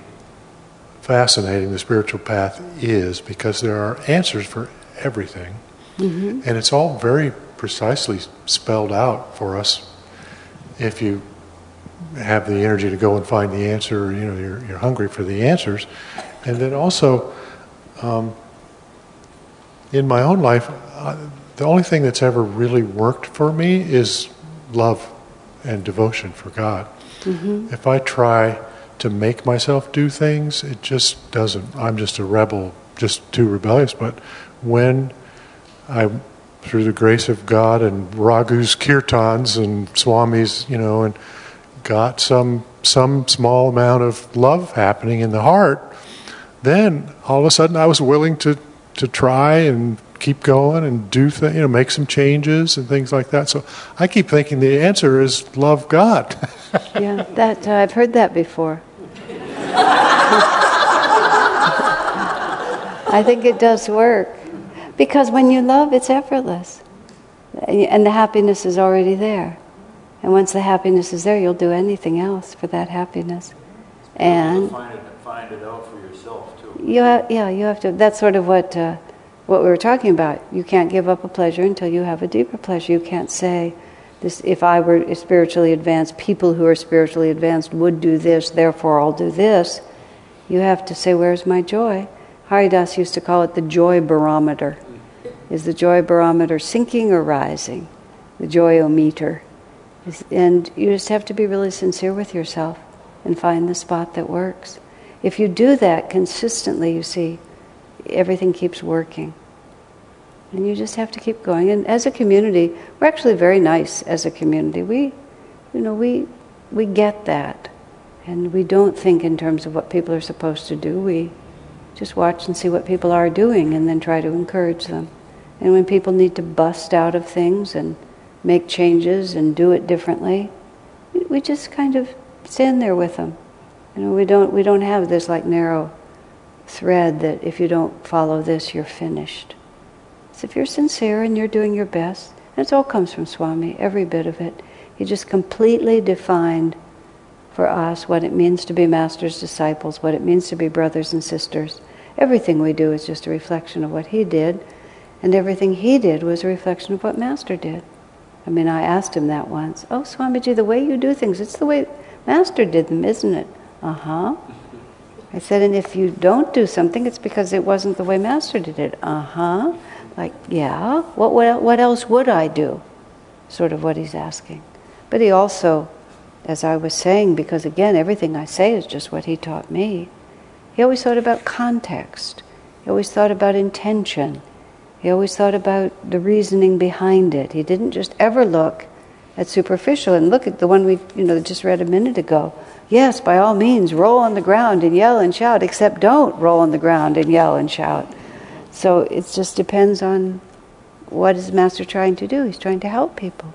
fascinating the spiritual path is because there are answers for everything. Mm-hmm. And it's all very precisely spelled out for us if you have the energy to go and find the answer, you know, you're, you're hungry for the answers. And then also, um, in my own life, the only thing that's ever really worked for me is love and devotion for God. Mm-hmm. If I try to make myself do things, it just doesn't. I'm just a rebel, just too rebellious. But when I, through the grace of God and Raghu's kirtans and Swami's, you know, and got some some small amount of love happening in the heart, then all of a sudden I was willing to to try and keep going and do things, you know, make some changes and things like that. So I keep thinking the answer is love God. yeah, that uh, I've heard that before. I think it does work because when you love, it's effortless, and the happiness is already there. And once the happiness is there, you'll do anything else for that happiness. And find it, find it out for yourself too. You have, yeah, you have to. That's sort of what uh, what we were talking about. You can't give up a pleasure until you have a deeper pleasure. You can't say, "This, if I were spiritually advanced, people who are spiritually advanced would do this, therefore I'll do this." You have to say, "Where's my joy?" Haridas used to call it the joy barometer. Is the joy barometer sinking or rising? The joyometer. And you just have to be really sincere with yourself and find the spot that works. If you do that consistently, you see, everything keeps working. And you just have to keep going. And as a community, we're actually very nice as a community. We, you know, we, we get that. And we don't think in terms of what people are supposed to do. We just watch and see what people are doing and then try to encourage them. And when people need to bust out of things and make changes and do it differently. We just kind of stand there with them. You know, we don't we don't have this like narrow thread that if you don't follow this, you're finished. So if you're sincere and you're doing your best, and it all comes from Swami, every bit of it. He just completely defined for us what it means to be master's disciples, what it means to be brothers and sisters. Everything we do is just a reflection of what he did, and everything he did was a reflection of what Master did. I mean, I asked him that once. Oh, Swamiji, the way you do things, it's the way Master did them, isn't it? Uh huh. I said, and if you don't do something, it's because it wasn't the way Master did it. Uh huh. Like, yeah. What, what, what else would I do? Sort of what he's asking. But he also, as I was saying, because again, everything I say is just what he taught me, he always thought about context. He always thought about intention. He always thought about the reasoning behind it. He didn't just ever look at superficial and look at the one we you know just read a minute ago. Yes, by all means, roll on the ground and yell and shout, except don't roll on the ground and yell and shout. So it just depends on what is the Master trying to do. He's trying to help people.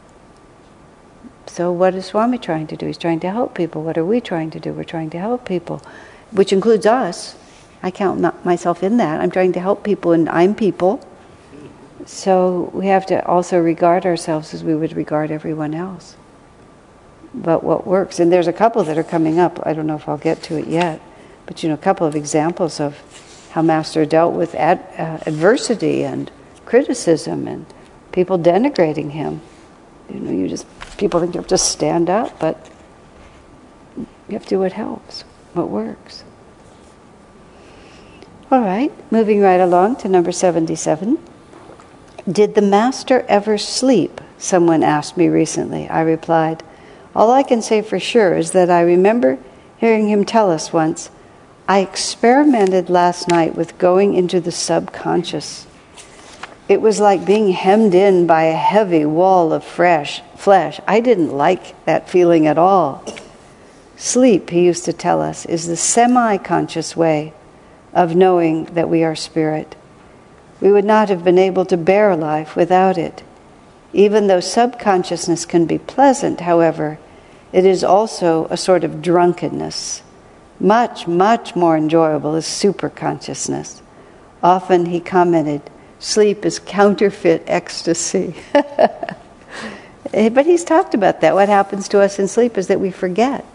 So what is Swami trying to do? He's trying to help people. What are we trying to do? We're trying to help people, which includes us. I count myself in that. I'm trying to help people, and I'm people. So we have to also regard ourselves as we would regard everyone else. But what works, and there's a couple that are coming up. I don't know if I'll get to it yet, but you know, a couple of examples of how Master dealt with ad, uh, adversity and criticism and people denigrating him. You know, you just people think you have to stand up, but you have to do what helps, what works. All right, moving right along to number 77. Did the master ever sleep? Someone asked me recently. I replied, All I can say for sure is that I remember hearing him tell us once, I experimented last night with going into the subconscious. It was like being hemmed in by a heavy wall of fresh flesh. I didn't like that feeling at all. Sleep, he used to tell us, is the semi conscious way of knowing that we are spirit. We would not have been able to bear life without it. Even though subconsciousness can be pleasant, however, it is also a sort of drunkenness. Much, much more enjoyable is superconsciousness. Often he commented, sleep is counterfeit ecstasy. but he's talked about that. What happens to us in sleep is that we forget.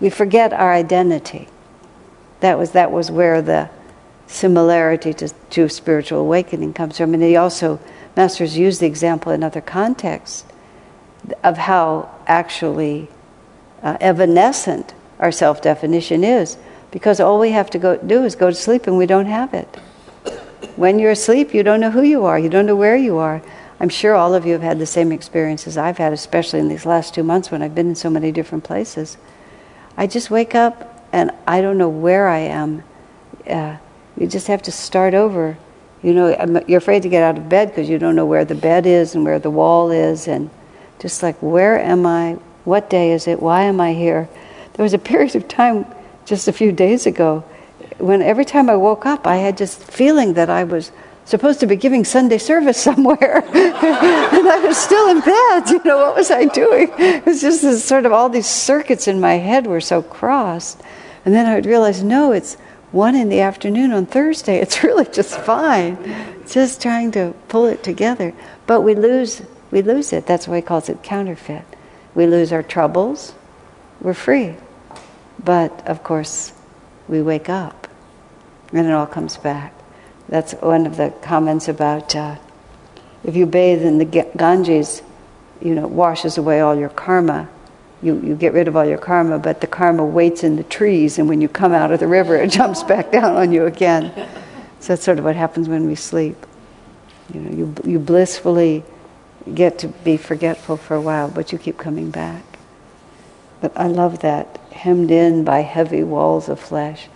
We forget our identity. That was, that was where the similarity to, to spiritual awakening comes from. And he also, masters use the example in other contexts of how actually uh, evanescent our self definition is, because all we have to go do is go to sleep and we don't have it. When you're asleep, you don't know who you are, you don't know where you are. I'm sure all of you have had the same experiences I've had, especially in these last two months when I've been in so many different places. I just wake up and I don't know where I am. Uh, you just have to start over. You know, you're afraid to get out of bed because you don't know where the bed is and where the wall is, and just like, where am I? What day is it? Why am I here? There was a period of time just a few days ago when every time I woke up, I had just feeling that I was supposed to be giving Sunday service somewhere, and I was still in bed. You know, what was I doing? It was just this sort of all these circuits in my head were so crossed, and then I would realize, no, it's one in the afternoon on Thursday. It's really just fine, just trying to pull it together. But we lose, we lose it. That's why he calls it counterfeit. We lose our troubles. We're free, but of course, we wake up, and it all comes back. That's one of the comments about uh, if you bathe in the Ganges, you know, it washes away all your karma. You, you get rid of all your karma, but the karma waits in the trees, and when you come out of the river, it jumps back down on you again. So that's sort of what happens when we sleep. You know, you, you blissfully get to be forgetful for a while, but you keep coming back. But I love that, hemmed in by heavy walls of flesh.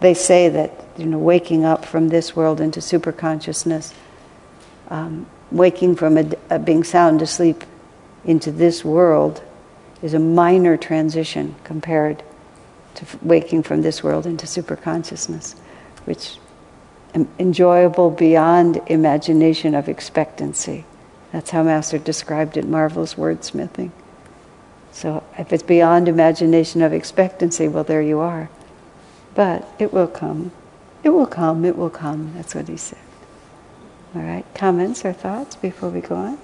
They say that you know, waking up from this world into superconsciousness, um, waking from a, a being sound asleep into this world is a minor transition compared to waking from this world into superconsciousness, which is enjoyable beyond imagination of expectancy. That's how Master described it, marvelous wordsmithing. So if it's beyond imagination of expectancy, well, there you are. But it will come. It will come, it will come. That's what he said. All right, comments or thoughts before we go on?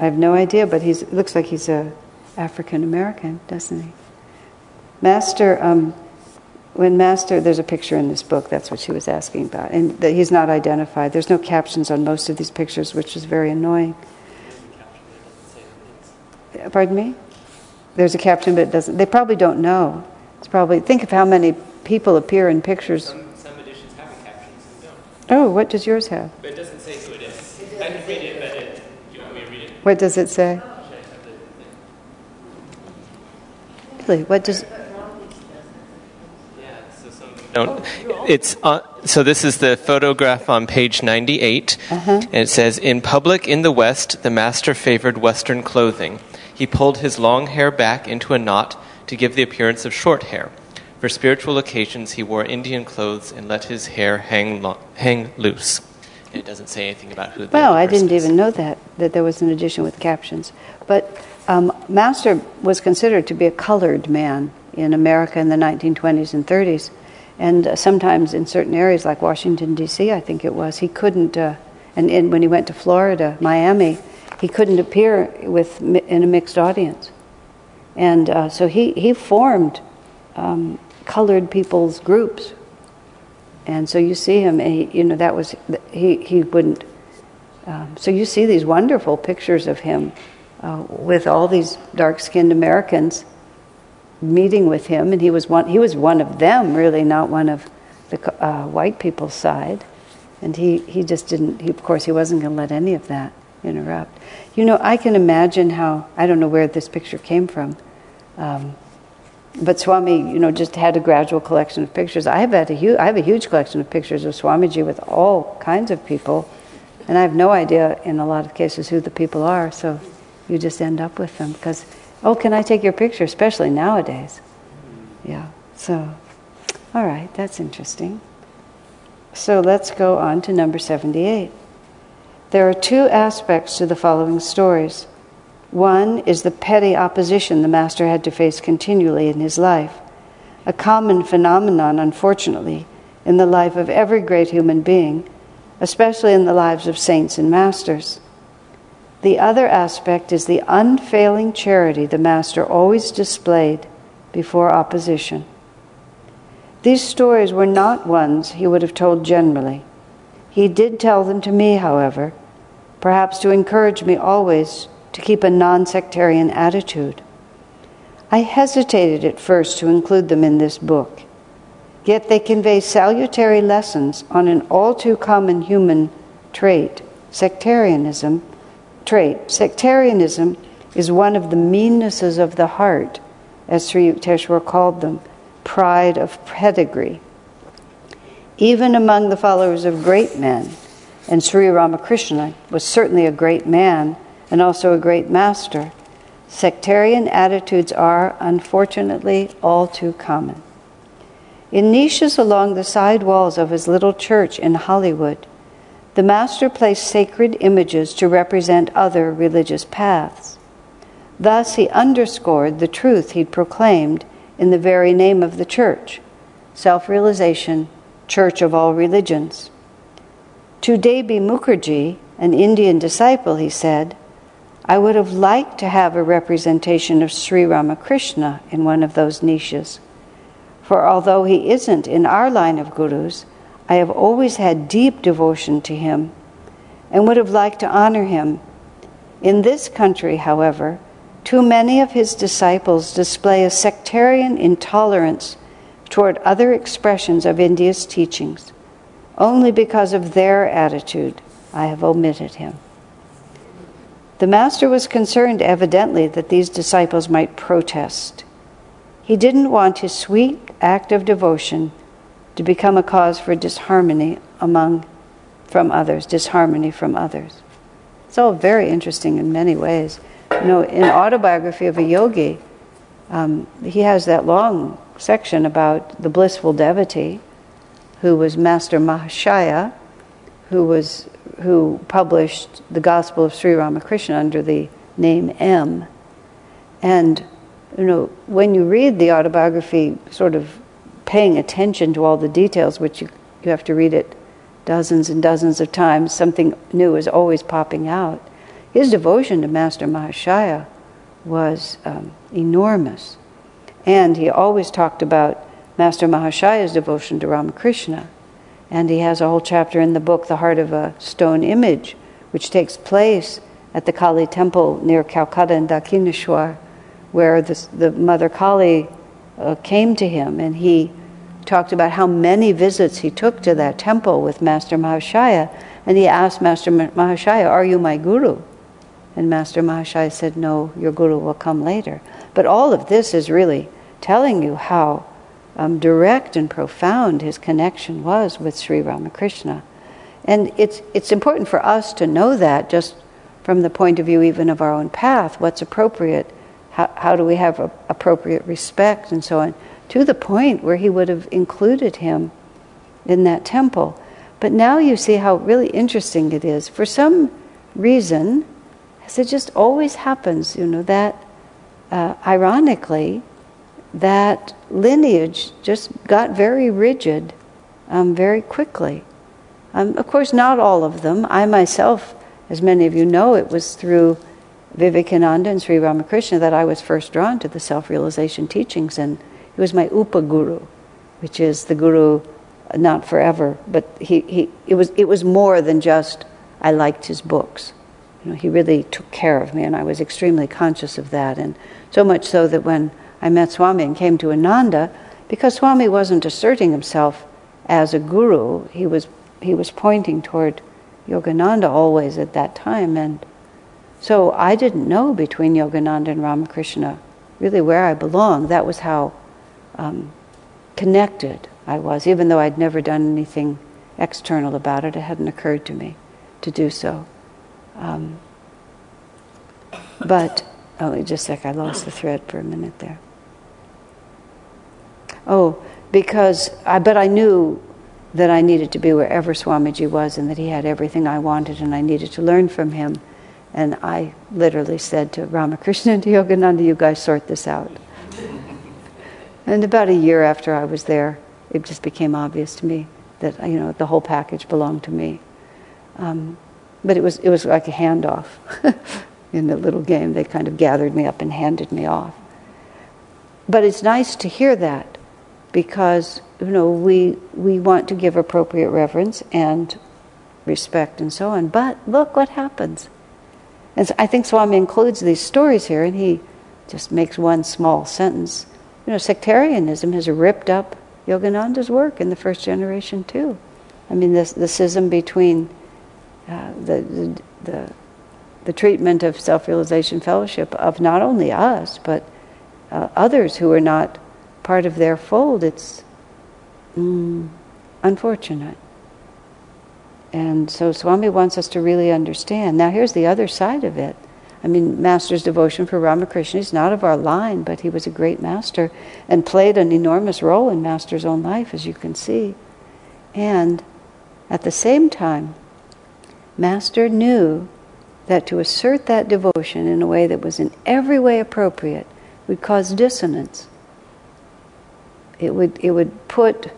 I have no idea, but he looks like he's a African American, doesn't he? Master, um, when Master, there's a picture in this book. That's what she was asking about, and that he's not identified. There's no captions on most of these pictures, which is very annoying. Pardon me? there's a caption, but it doesn't. They probably don't know. It's probably think of how many people appear in pictures. Some, some editions have a caption, some don't. Oh, what does yours have? But it doesn't say who it is. I can read it, but it, do you want me to read it? What does it say? Really, what does? Yeah, so some don't. It's uh, so. This is the photograph on page ninety-eight, uh-huh. and it says, "In public in the West, the master favored Western clothing." He pulled his long hair back into a knot to give the appearance of short hair. For spiritual occasions, he wore Indian clothes and let his hair hang, lo- hang loose. It doesn't say anything about who. Well, I didn't is. even know that that there was an edition with captions. But um, Master was considered to be a colored man in America in the 1920s and 30s, and uh, sometimes in certain areas like Washington D.C., I think it was, he couldn't. Uh, and, and when he went to Florida, Miami, he couldn't appear with in a mixed audience, and uh, so he he formed um, colored people's groups, and so you see him, and he, you know that was he he wouldn't. Um, so you see these wonderful pictures of him uh, with all these dark-skinned Americans meeting with him, and he was one. He was one of them, really, not one of the uh, white people's side. And he, he just didn't. He, of course, he wasn't going to let any of that interrupt. You know, I can imagine how, I don't know where this picture came from, um, but Swami, you know, just had a gradual collection of pictures. I have, had a huge, I have a huge collection of pictures of Swamiji with all kinds of people, and I have no idea in a lot of cases who the people are, so you just end up with them because, oh, can I take your picture, especially nowadays? Yeah, so, all right, that's interesting. So let's go on to number 78. There are two aspects to the following stories. One is the petty opposition the Master had to face continually in his life, a common phenomenon, unfortunately, in the life of every great human being, especially in the lives of saints and masters. The other aspect is the unfailing charity the Master always displayed before opposition. These stories were not ones he would have told generally. He did tell them to me, however, perhaps to encourage me always to keep a non sectarian attitude. I hesitated at first to include them in this book. Yet they convey salutary lessons on an all too common human trait, sectarianism. Trait. Sectarianism is one of the meannesses of the heart, as Sri Yukteswar called them, pride of pedigree. Even among the followers of great men, and Sri Ramakrishna was certainly a great man and also a great master, sectarian attitudes are, unfortunately, all too common. In niches along the side walls of his little church in Hollywood, the Master placed sacred images to represent other religious paths. Thus, he underscored the truth he'd proclaimed in the very name of the church self realization, church of all religions. To Debi Mukherjee, an Indian disciple, he said, I would have liked to have a representation of Sri Ramakrishna in one of those niches. For although he isn't in our line of gurus, I have always had deep devotion to him and would have liked to honor him. In this country, however, too many of his disciples display a sectarian intolerance toward other expressions of India's teachings. Only because of their attitude, I have omitted him. The Master was concerned, evidently, that these disciples might protest. He didn't want his sweet act of devotion to become a cause for disharmony among from others, disharmony from others. It's all very interesting in many ways. You know, in autobiography of a yogi, um, he has that long section about the blissful devotee, who was Master Mahashaya, who was who published the Gospel of Sri Ramakrishna under the name M. And you know, when you read the autobiography, sort of paying attention to all the details, which you, you have to read it dozens and dozens of times, something new is always popping out. His devotion to Master Mahashaya was um, enormous. And he always talked about Master Mahashaya's devotion to Ramakrishna. And he has a whole chapter in the book, The Heart of a Stone Image, which takes place at the Kali temple near Calcutta in Dakshineshwar where the Mother Kali uh, came to him and he talked about how many visits he took to that temple with Master Mahashaya. And he asked Master Mahashaya, Are you my guru? And Master Mahashaya said, No, your guru will come later. But all of this is really telling you how um, direct and profound his connection was with Sri Ramakrishna. And it's, it's important for us to know that just from the point of view even of our own path, what's appropriate how, how do we have a, appropriate respect and so on, to the point where he would have included him in that temple. But now you see how really interesting it is. For some reason, as it just always happens, you know, that uh, ironically, that lineage just got very rigid um, very quickly. Um, of course, not all of them. I myself, as many of you know, it was through Vivekananda and Sri Ramakrishna that I was first drawn to the self realization teachings, and he was my upaguru, which is the guru not forever, but he, he, it, was, it was more than just I liked his books. You know, he really took care of me, and I was extremely conscious of that. And so much so that when I met Swami and came to Ananda, because Swami wasn't asserting himself as a guru, he was, he was pointing toward Yogananda always at that time. And so I didn't know between Yogananda and Ramakrishna really where I belonged. That was how um, connected I was, even though I'd never done anything external about it. It hadn't occurred to me to do so. Um, but, oh, just a sec, I lost the thread for a minute there. Oh, because I, but I knew that I needed to be wherever Swamiji was and that he had everything I wanted and I needed to learn from him. And I literally said to Ramakrishna and to Yogananda, you guys sort this out. And about a year after I was there, it just became obvious to me that you know the whole package belonged to me. Um, but it was it was like a handoff in the little game. They kind of gathered me up and handed me off. But it's nice to hear that because you know we we want to give appropriate reverence and respect and so on. But look what happens. And I think Swami includes these stories here, and he just makes one small sentence. You know, sectarianism has ripped up Yogananda's work in the first generation too. I mean, this, the schism between uh, the, the, the, the, treatment of self realization fellowship of not only us, but uh, others who are not part of their fold, it's mm, unfortunate. And so Swami wants us to really understand. Now, here's the other side of it. I mean, Master's devotion for Ramakrishna is not of our line, but he was a great master and played an enormous role in Master's own life, as you can see. And at the same time, Master knew that to assert that devotion in a way that was in every way appropriate would cause dissonance. It would, it would put,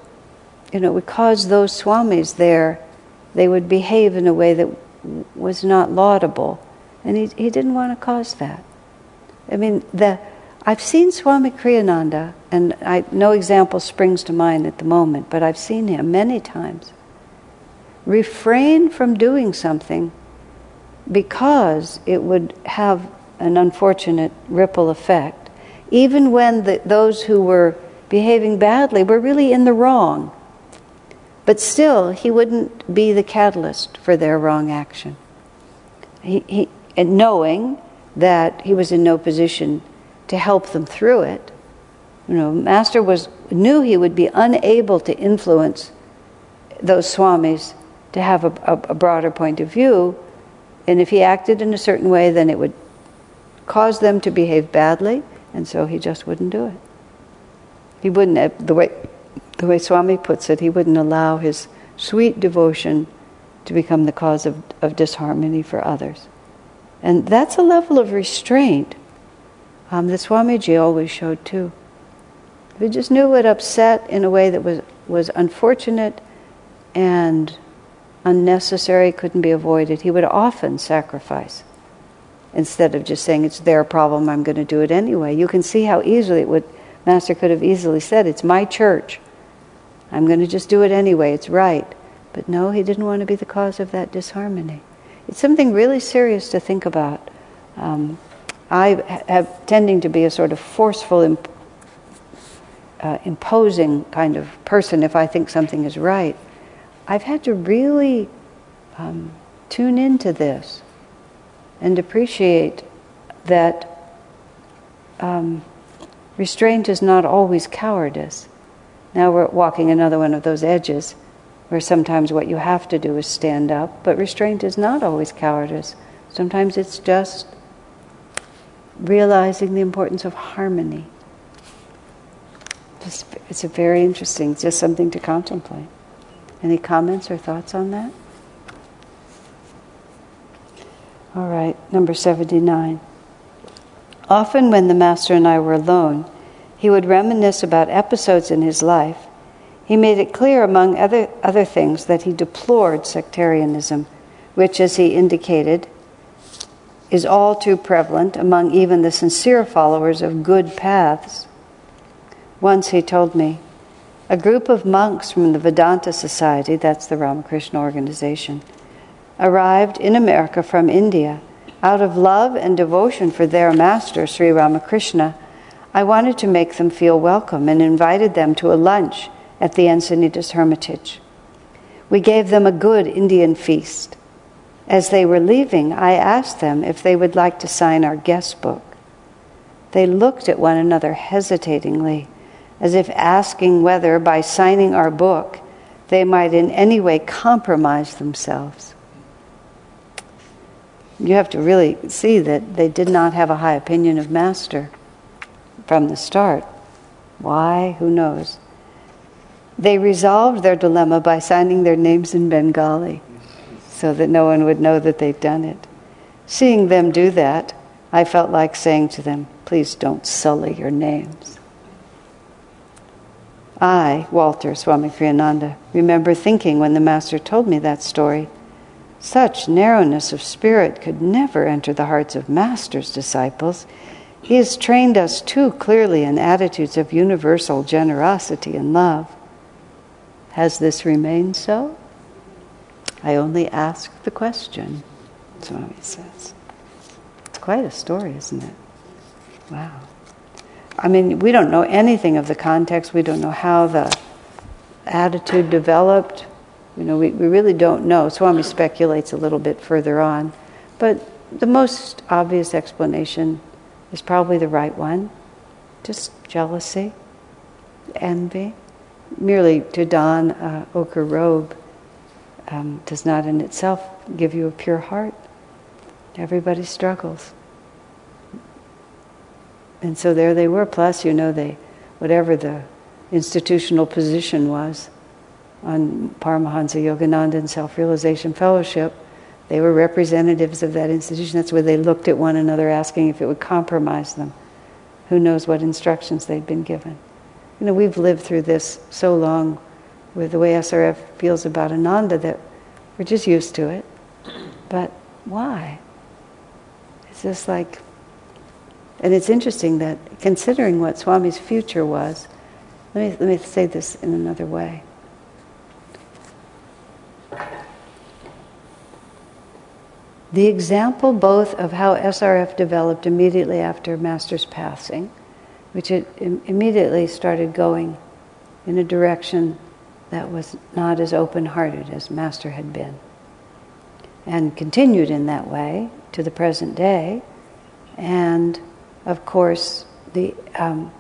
you know, it would cause those swamis there, they would behave in a way that was not laudable and he, he didn't want to cause that. I mean, the, I've seen Swami Kriyananda, and I, no example springs to mind at the moment, but I've seen him many times refrain from doing something because it would have an unfortunate ripple effect, even when the, those who were behaving badly were really in the wrong. But still, he wouldn't be the catalyst for their wrong action. He, he, and knowing that he was in no position to help them through it. You know, Master was knew he would be unable to influence those swamis to have a, a, a broader point of view, and if he acted in a certain way, then it would cause them to behave badly, and so he just wouldn't do it. He wouldn't, the way, the way Swami puts it, he wouldn't allow his sweet devotion to become the cause of, of disharmony for others. And that's a level of restraint um, that Swamiji always showed too. He just knew it upset in a way that was, was unfortunate and unnecessary, couldn't be avoided. He would often sacrifice instead of just saying, it's their problem, I'm going to do it anyway. You can see how easily it would, Master could have easily said, it's my church. I'm going to just do it anyway, it's right. But no, he didn't want to be the cause of that disharmony. It's something really serious to think about. Um, I have tending to be a sort of forceful, imp- uh, imposing kind of person if I think something is right. I've had to really um, tune into this and appreciate that um, restraint is not always cowardice. Now we're walking another one of those edges where sometimes what you have to do is stand up, but restraint is not always cowardice. Sometimes it's just realizing the importance of harmony. It's a very interesting, just something to contemplate. Any comments or thoughts on that? All right, number 79. Often, when the Master and I were alone, he would reminisce about episodes in his life he made it clear, among other, other things, that he deplored sectarianism, which, as he indicated, is all too prevalent among even the sincere followers of good paths. Once he told me, a group of monks from the Vedanta Society, that's the Ramakrishna organization, arrived in America from India. Out of love and devotion for their master, Sri Ramakrishna, I wanted to make them feel welcome and invited them to a lunch at the Encinitas Hermitage. We gave them a good Indian feast. As they were leaving, I asked them if they would like to sign our guest book. They looked at one another hesitatingly, as if asking whether, by signing our book, they might in any way compromise themselves. You have to really see that they did not have a high opinion of Master from the start. Why? Who knows? They resolved their dilemma by signing their names in Bengali so that no one would know that they'd done it. Seeing them do that, I felt like saying to them, please don't sully your names. I, Walter Swami Kriyananda, remember thinking when the Master told me that story, such narrowness of spirit could never enter the hearts of Master's disciples. He has trained us too clearly in attitudes of universal generosity and love. Has this remained so? I only ask the question, Swami says. It's quite a story, isn't it? Wow. I mean, we don't know anything of the context. We don't know how the attitude developed? You know, we, we really don't know. Swami speculates a little bit further on. But the most obvious explanation is probably the right one just jealousy, envy. Merely to don a ochre robe um, does not in itself give you a pure heart. Everybody struggles. And so there they were, plus, you know, they, whatever the institutional position was on Paramahansa Yogananda and Self Realization Fellowship, they were representatives of that institution. That's where they looked at one another asking if it would compromise them. Who knows what instructions they'd been given. You know, we've lived through this so long with the way SRF feels about Ananda that we're just used to it. But why? It's just like, and it's interesting that considering what Swami's future was, let me, let me say this in another way. The example both of how SRF developed immediately after Master's passing, which it immediately started going in a direction that was not as open hearted as Master had been, and continued in that way to the present day. And of course, the, um,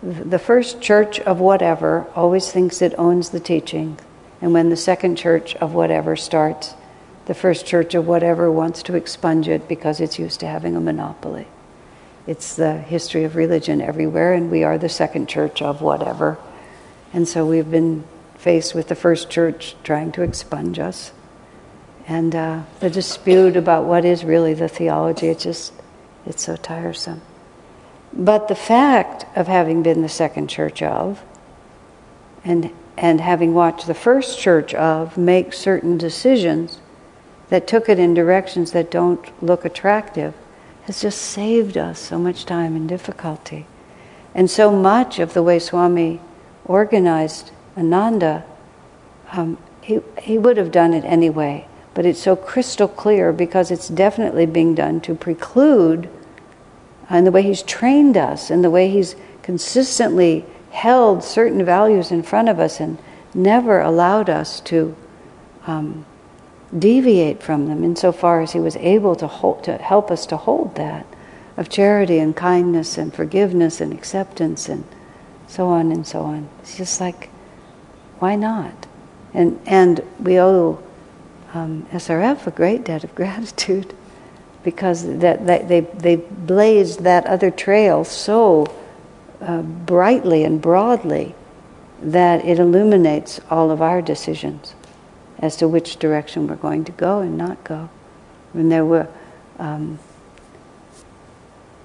the first church of whatever always thinks it owns the teaching, and when the second church of whatever starts, the first church of whatever wants to expunge it because it's used to having a monopoly. It's the history of religion everywhere, and we are the second church of whatever. And so we've been faced with the first church trying to expunge us. And uh, the dispute about what is really the theology, it's just, it's so tiresome. But the fact of having been the second church of, and, and having watched the first church of make certain decisions that took it in directions that don't look attractive has just saved us so much time and difficulty. And so much of the way Swami organized Ananda, um, he, he would have done it anyway. But it's so crystal clear because it's definitely being done to preclude, and the way he's trained us, and the way he's consistently held certain values in front of us and never allowed us to um, deviate from them insofar as he was able to hold, to help us to hold that of charity and kindness and forgiveness and acceptance and so on and so on. It's just like, why not? And and we owe um, SRF a great debt of gratitude because that, that they they blazed that other trail so uh, brightly and broadly that it illuminates all of our decisions as to which direction we're going to go and not go. When there were, um,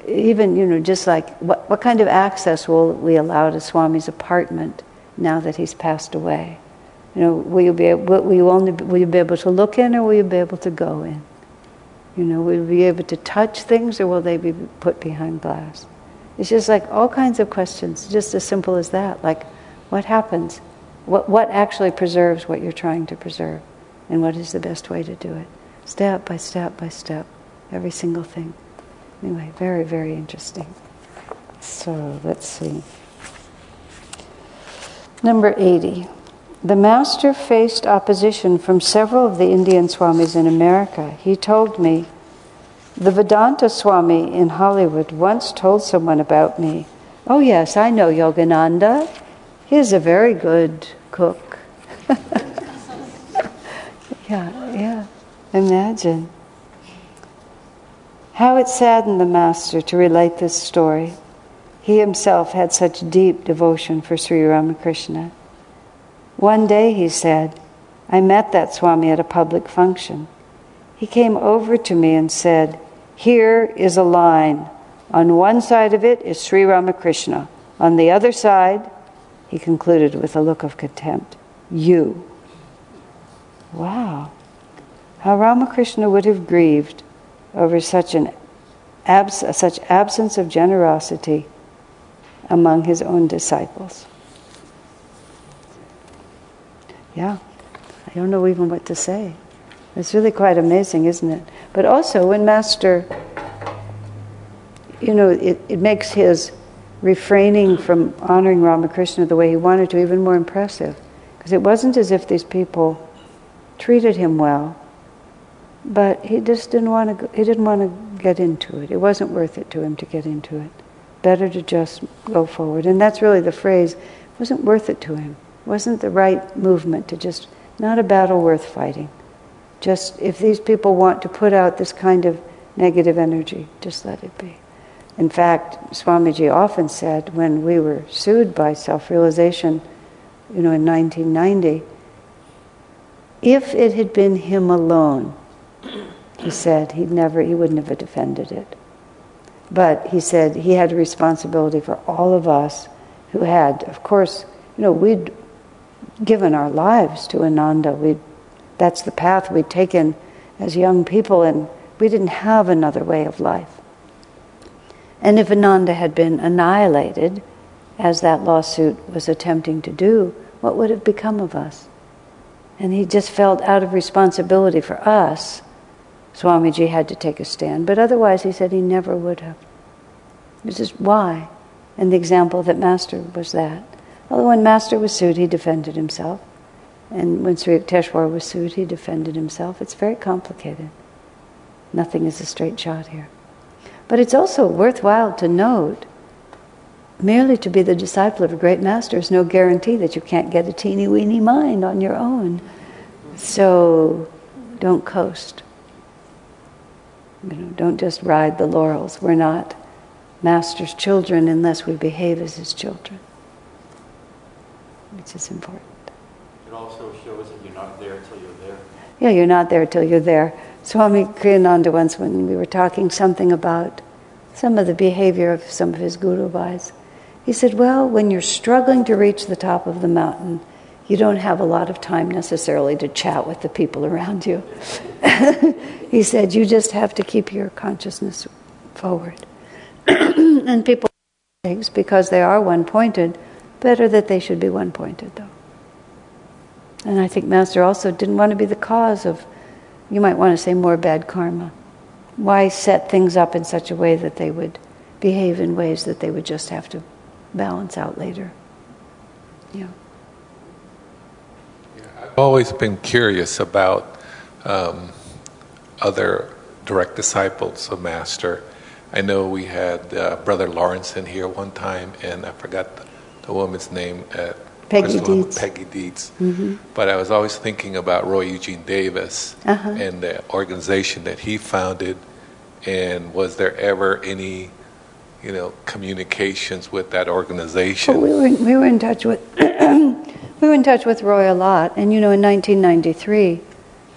even, you know, just like what, what kind of access will we allow to Swami's apartment now that he's passed away? You know, will you be able, will you only will you be able to look in, or will you be able to go in? You know, will you be able to touch things, or will they be put behind glass? It's just like all kinds of questions, just as simple as that. Like, what happens what, what actually preserves what you're trying to preserve? And what is the best way to do it? Step by step by step, every single thing. Anyway, very, very interesting. So let's see. Number 80. The master faced opposition from several of the Indian Swamis in America. He told me, the Vedanta Swami in Hollywood once told someone about me. Oh, yes, I know Yogananda. He's a very good cook. yeah, yeah. Imagine. How it saddened the Master to relate this story. He himself had such deep devotion for Sri Ramakrishna. One day, he said, I met that Swami at a public function. He came over to me and said, Here is a line. On one side of it is Sri Ramakrishna. On the other side he concluded with a look of contempt. You. Wow. How Ramakrishna would have grieved over such an abs- such absence of generosity among his own disciples. Yeah, I don't know even what to say. It's really quite amazing, isn't it? But also, when Master, you know, it, it makes his refraining from honoring Ramakrishna the way he wanted to, even more impressive. Because it wasn't as if these people treated him well, but he just didn't want to. He didn't want to get into it. It wasn't worth it to him to get into it. Better to just go forward. And that's really the phrase. It wasn't worth it to him. It wasn't the right movement to just not a battle worth fighting. Just if these people want to put out this kind of negative energy, just let it be. In fact, Swamiji often said when we were sued by self realization, you know, in 1990, if it had been him alone, he said he'd never, he wouldn't have defended it. But he said he had a responsibility for all of us who had, of course, you know, we'd given our lives to Ananda. we that's the path we'd taken as young people, and we didn't have another way of life. And if Ananda had been annihilated, as that lawsuit was attempting to do, what would have become of us? And he just felt out of responsibility for us, Swamiji had to take a stand. But otherwise, he said he never would have. This is why. And the example that Master was that. Although when Master was sued, he defended himself. And when Sri Yukteswar was sued, he defended himself. It's very complicated. Nothing is a straight shot here. But it's also worthwhile to note merely to be the disciple of a great master is no guarantee that you can't get a teeny weeny mind on your own. So don't coast. You know, don't just ride the laurels. We're not master's children unless we behave as his children. Which is important. It also shows that you're not there till you're there. Yeah, you're not there till you're there. Swami Kriyananda once, when we were talking something about some of the behavior of some of his guru bhais, he said, Well, when you're struggling to reach the top of the mountain, you don't have a lot of time necessarily to chat with the people around you. he said, You just have to keep your consciousness forward. and people because they are one pointed, better that they should be one pointed, though. And I think Master also didn't want to be the cause of you might want to say more bad karma. Why set things up in such a way that they would behave in ways that they would just have to balance out later? Yeah. I've always been curious about um, other direct disciples of Master. I know we had uh, Brother Lawrence in here one time, and I forgot the, the woman's name at Peggy Deitz. Peggy. Mm-hmm. But I was always thinking about Roy Eugene Davis uh-huh. and the organization that he founded. And was there ever any, you know, communications with that organization? Well, we were we were in touch with we were in touch with Roy a lot. And you know, in 1993,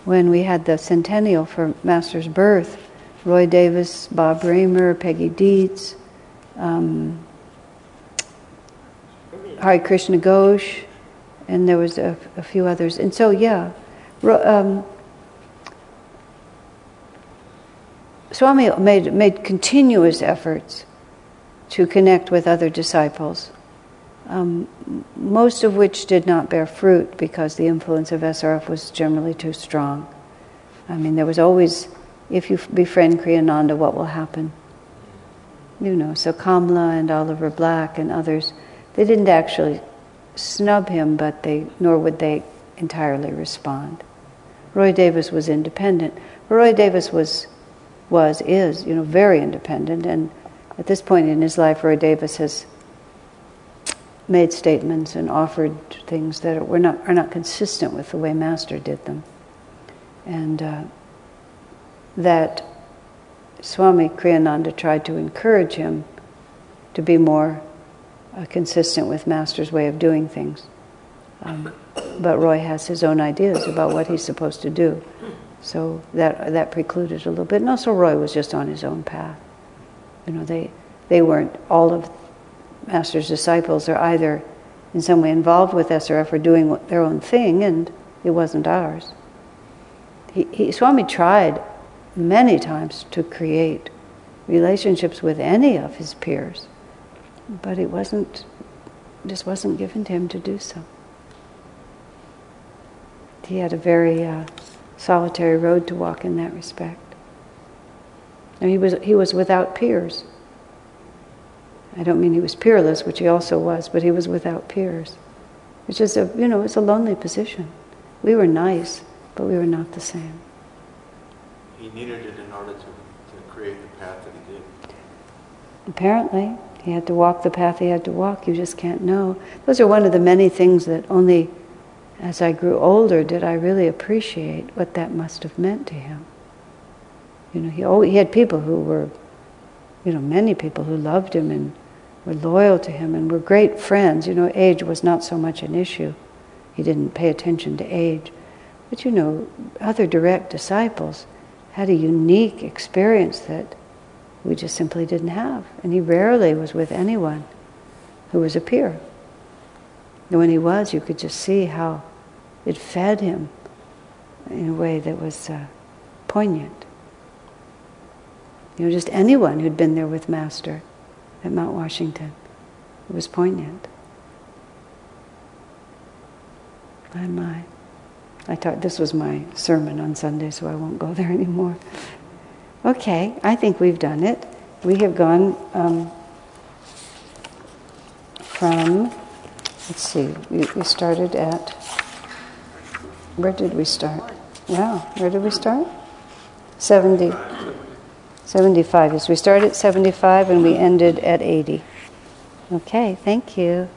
when we had the centennial for Master's birth, Roy Davis, Bob Raymer, Peggy Deitz. Um, Hari Krishna Ghosh, and there was a, a few others. And so, yeah, um, Swami made, made continuous efforts to connect with other disciples, um, most of which did not bear fruit because the influence of SRF was generally too strong. I mean, there was always, if you befriend Kriyananda, what will happen? You know, so Kamla and Oliver Black and others they didn't actually snub him, but they nor would they entirely respond. Roy Davis was independent. Roy Davis was was is you know very independent, and at this point in his life, Roy Davis has made statements and offered things that were not are not consistent with the way Master did them, and uh, that Swami Kriyananda tried to encourage him to be more uh, consistent with Master's way of doing things. Um, but Roy has his own ideas about what he's supposed to do. So that that precluded a little bit. And also Roy was just on his own path. You know, they they weren't all of Master's disciples are either in some way involved with SRF or doing their own thing, and it wasn't ours. He, he, Swami tried many times to create relationships with any of his peers but it wasn't, just wasn't given to him to do so. He had a very uh, solitary road to walk in that respect. And he was, he was without peers. I don't mean he was peerless, which he also was, but he was without peers. Which is a, you know, it's a lonely position. We were nice, but we were not the same. He needed it in order to, to create the path that he did. Apparently, he had to walk the path he had to walk. You just can't know. Those are one of the many things that only as I grew older did I really appreciate what that must have meant to him. You know, he, always, he had people who were, you know, many people who loved him and were loyal to him and were great friends. You know, age was not so much an issue. He didn't pay attention to age. But you know, other direct disciples had a unique experience that we just simply didn't have. And he rarely was with anyone who was a peer. And when he was, you could just see how it fed him in a way that was uh, poignant. You know, just anyone who'd been there with Master at Mount Washington, it was poignant. My, my. I thought this was my sermon on Sunday, so I won't go there anymore. Okay, I think we've done it. We have gone um, from, let's see, we, we started at, where did we start? Wow, where did we start? 70. 75. Yes, we started at 75 and we ended at 80. Okay, thank you.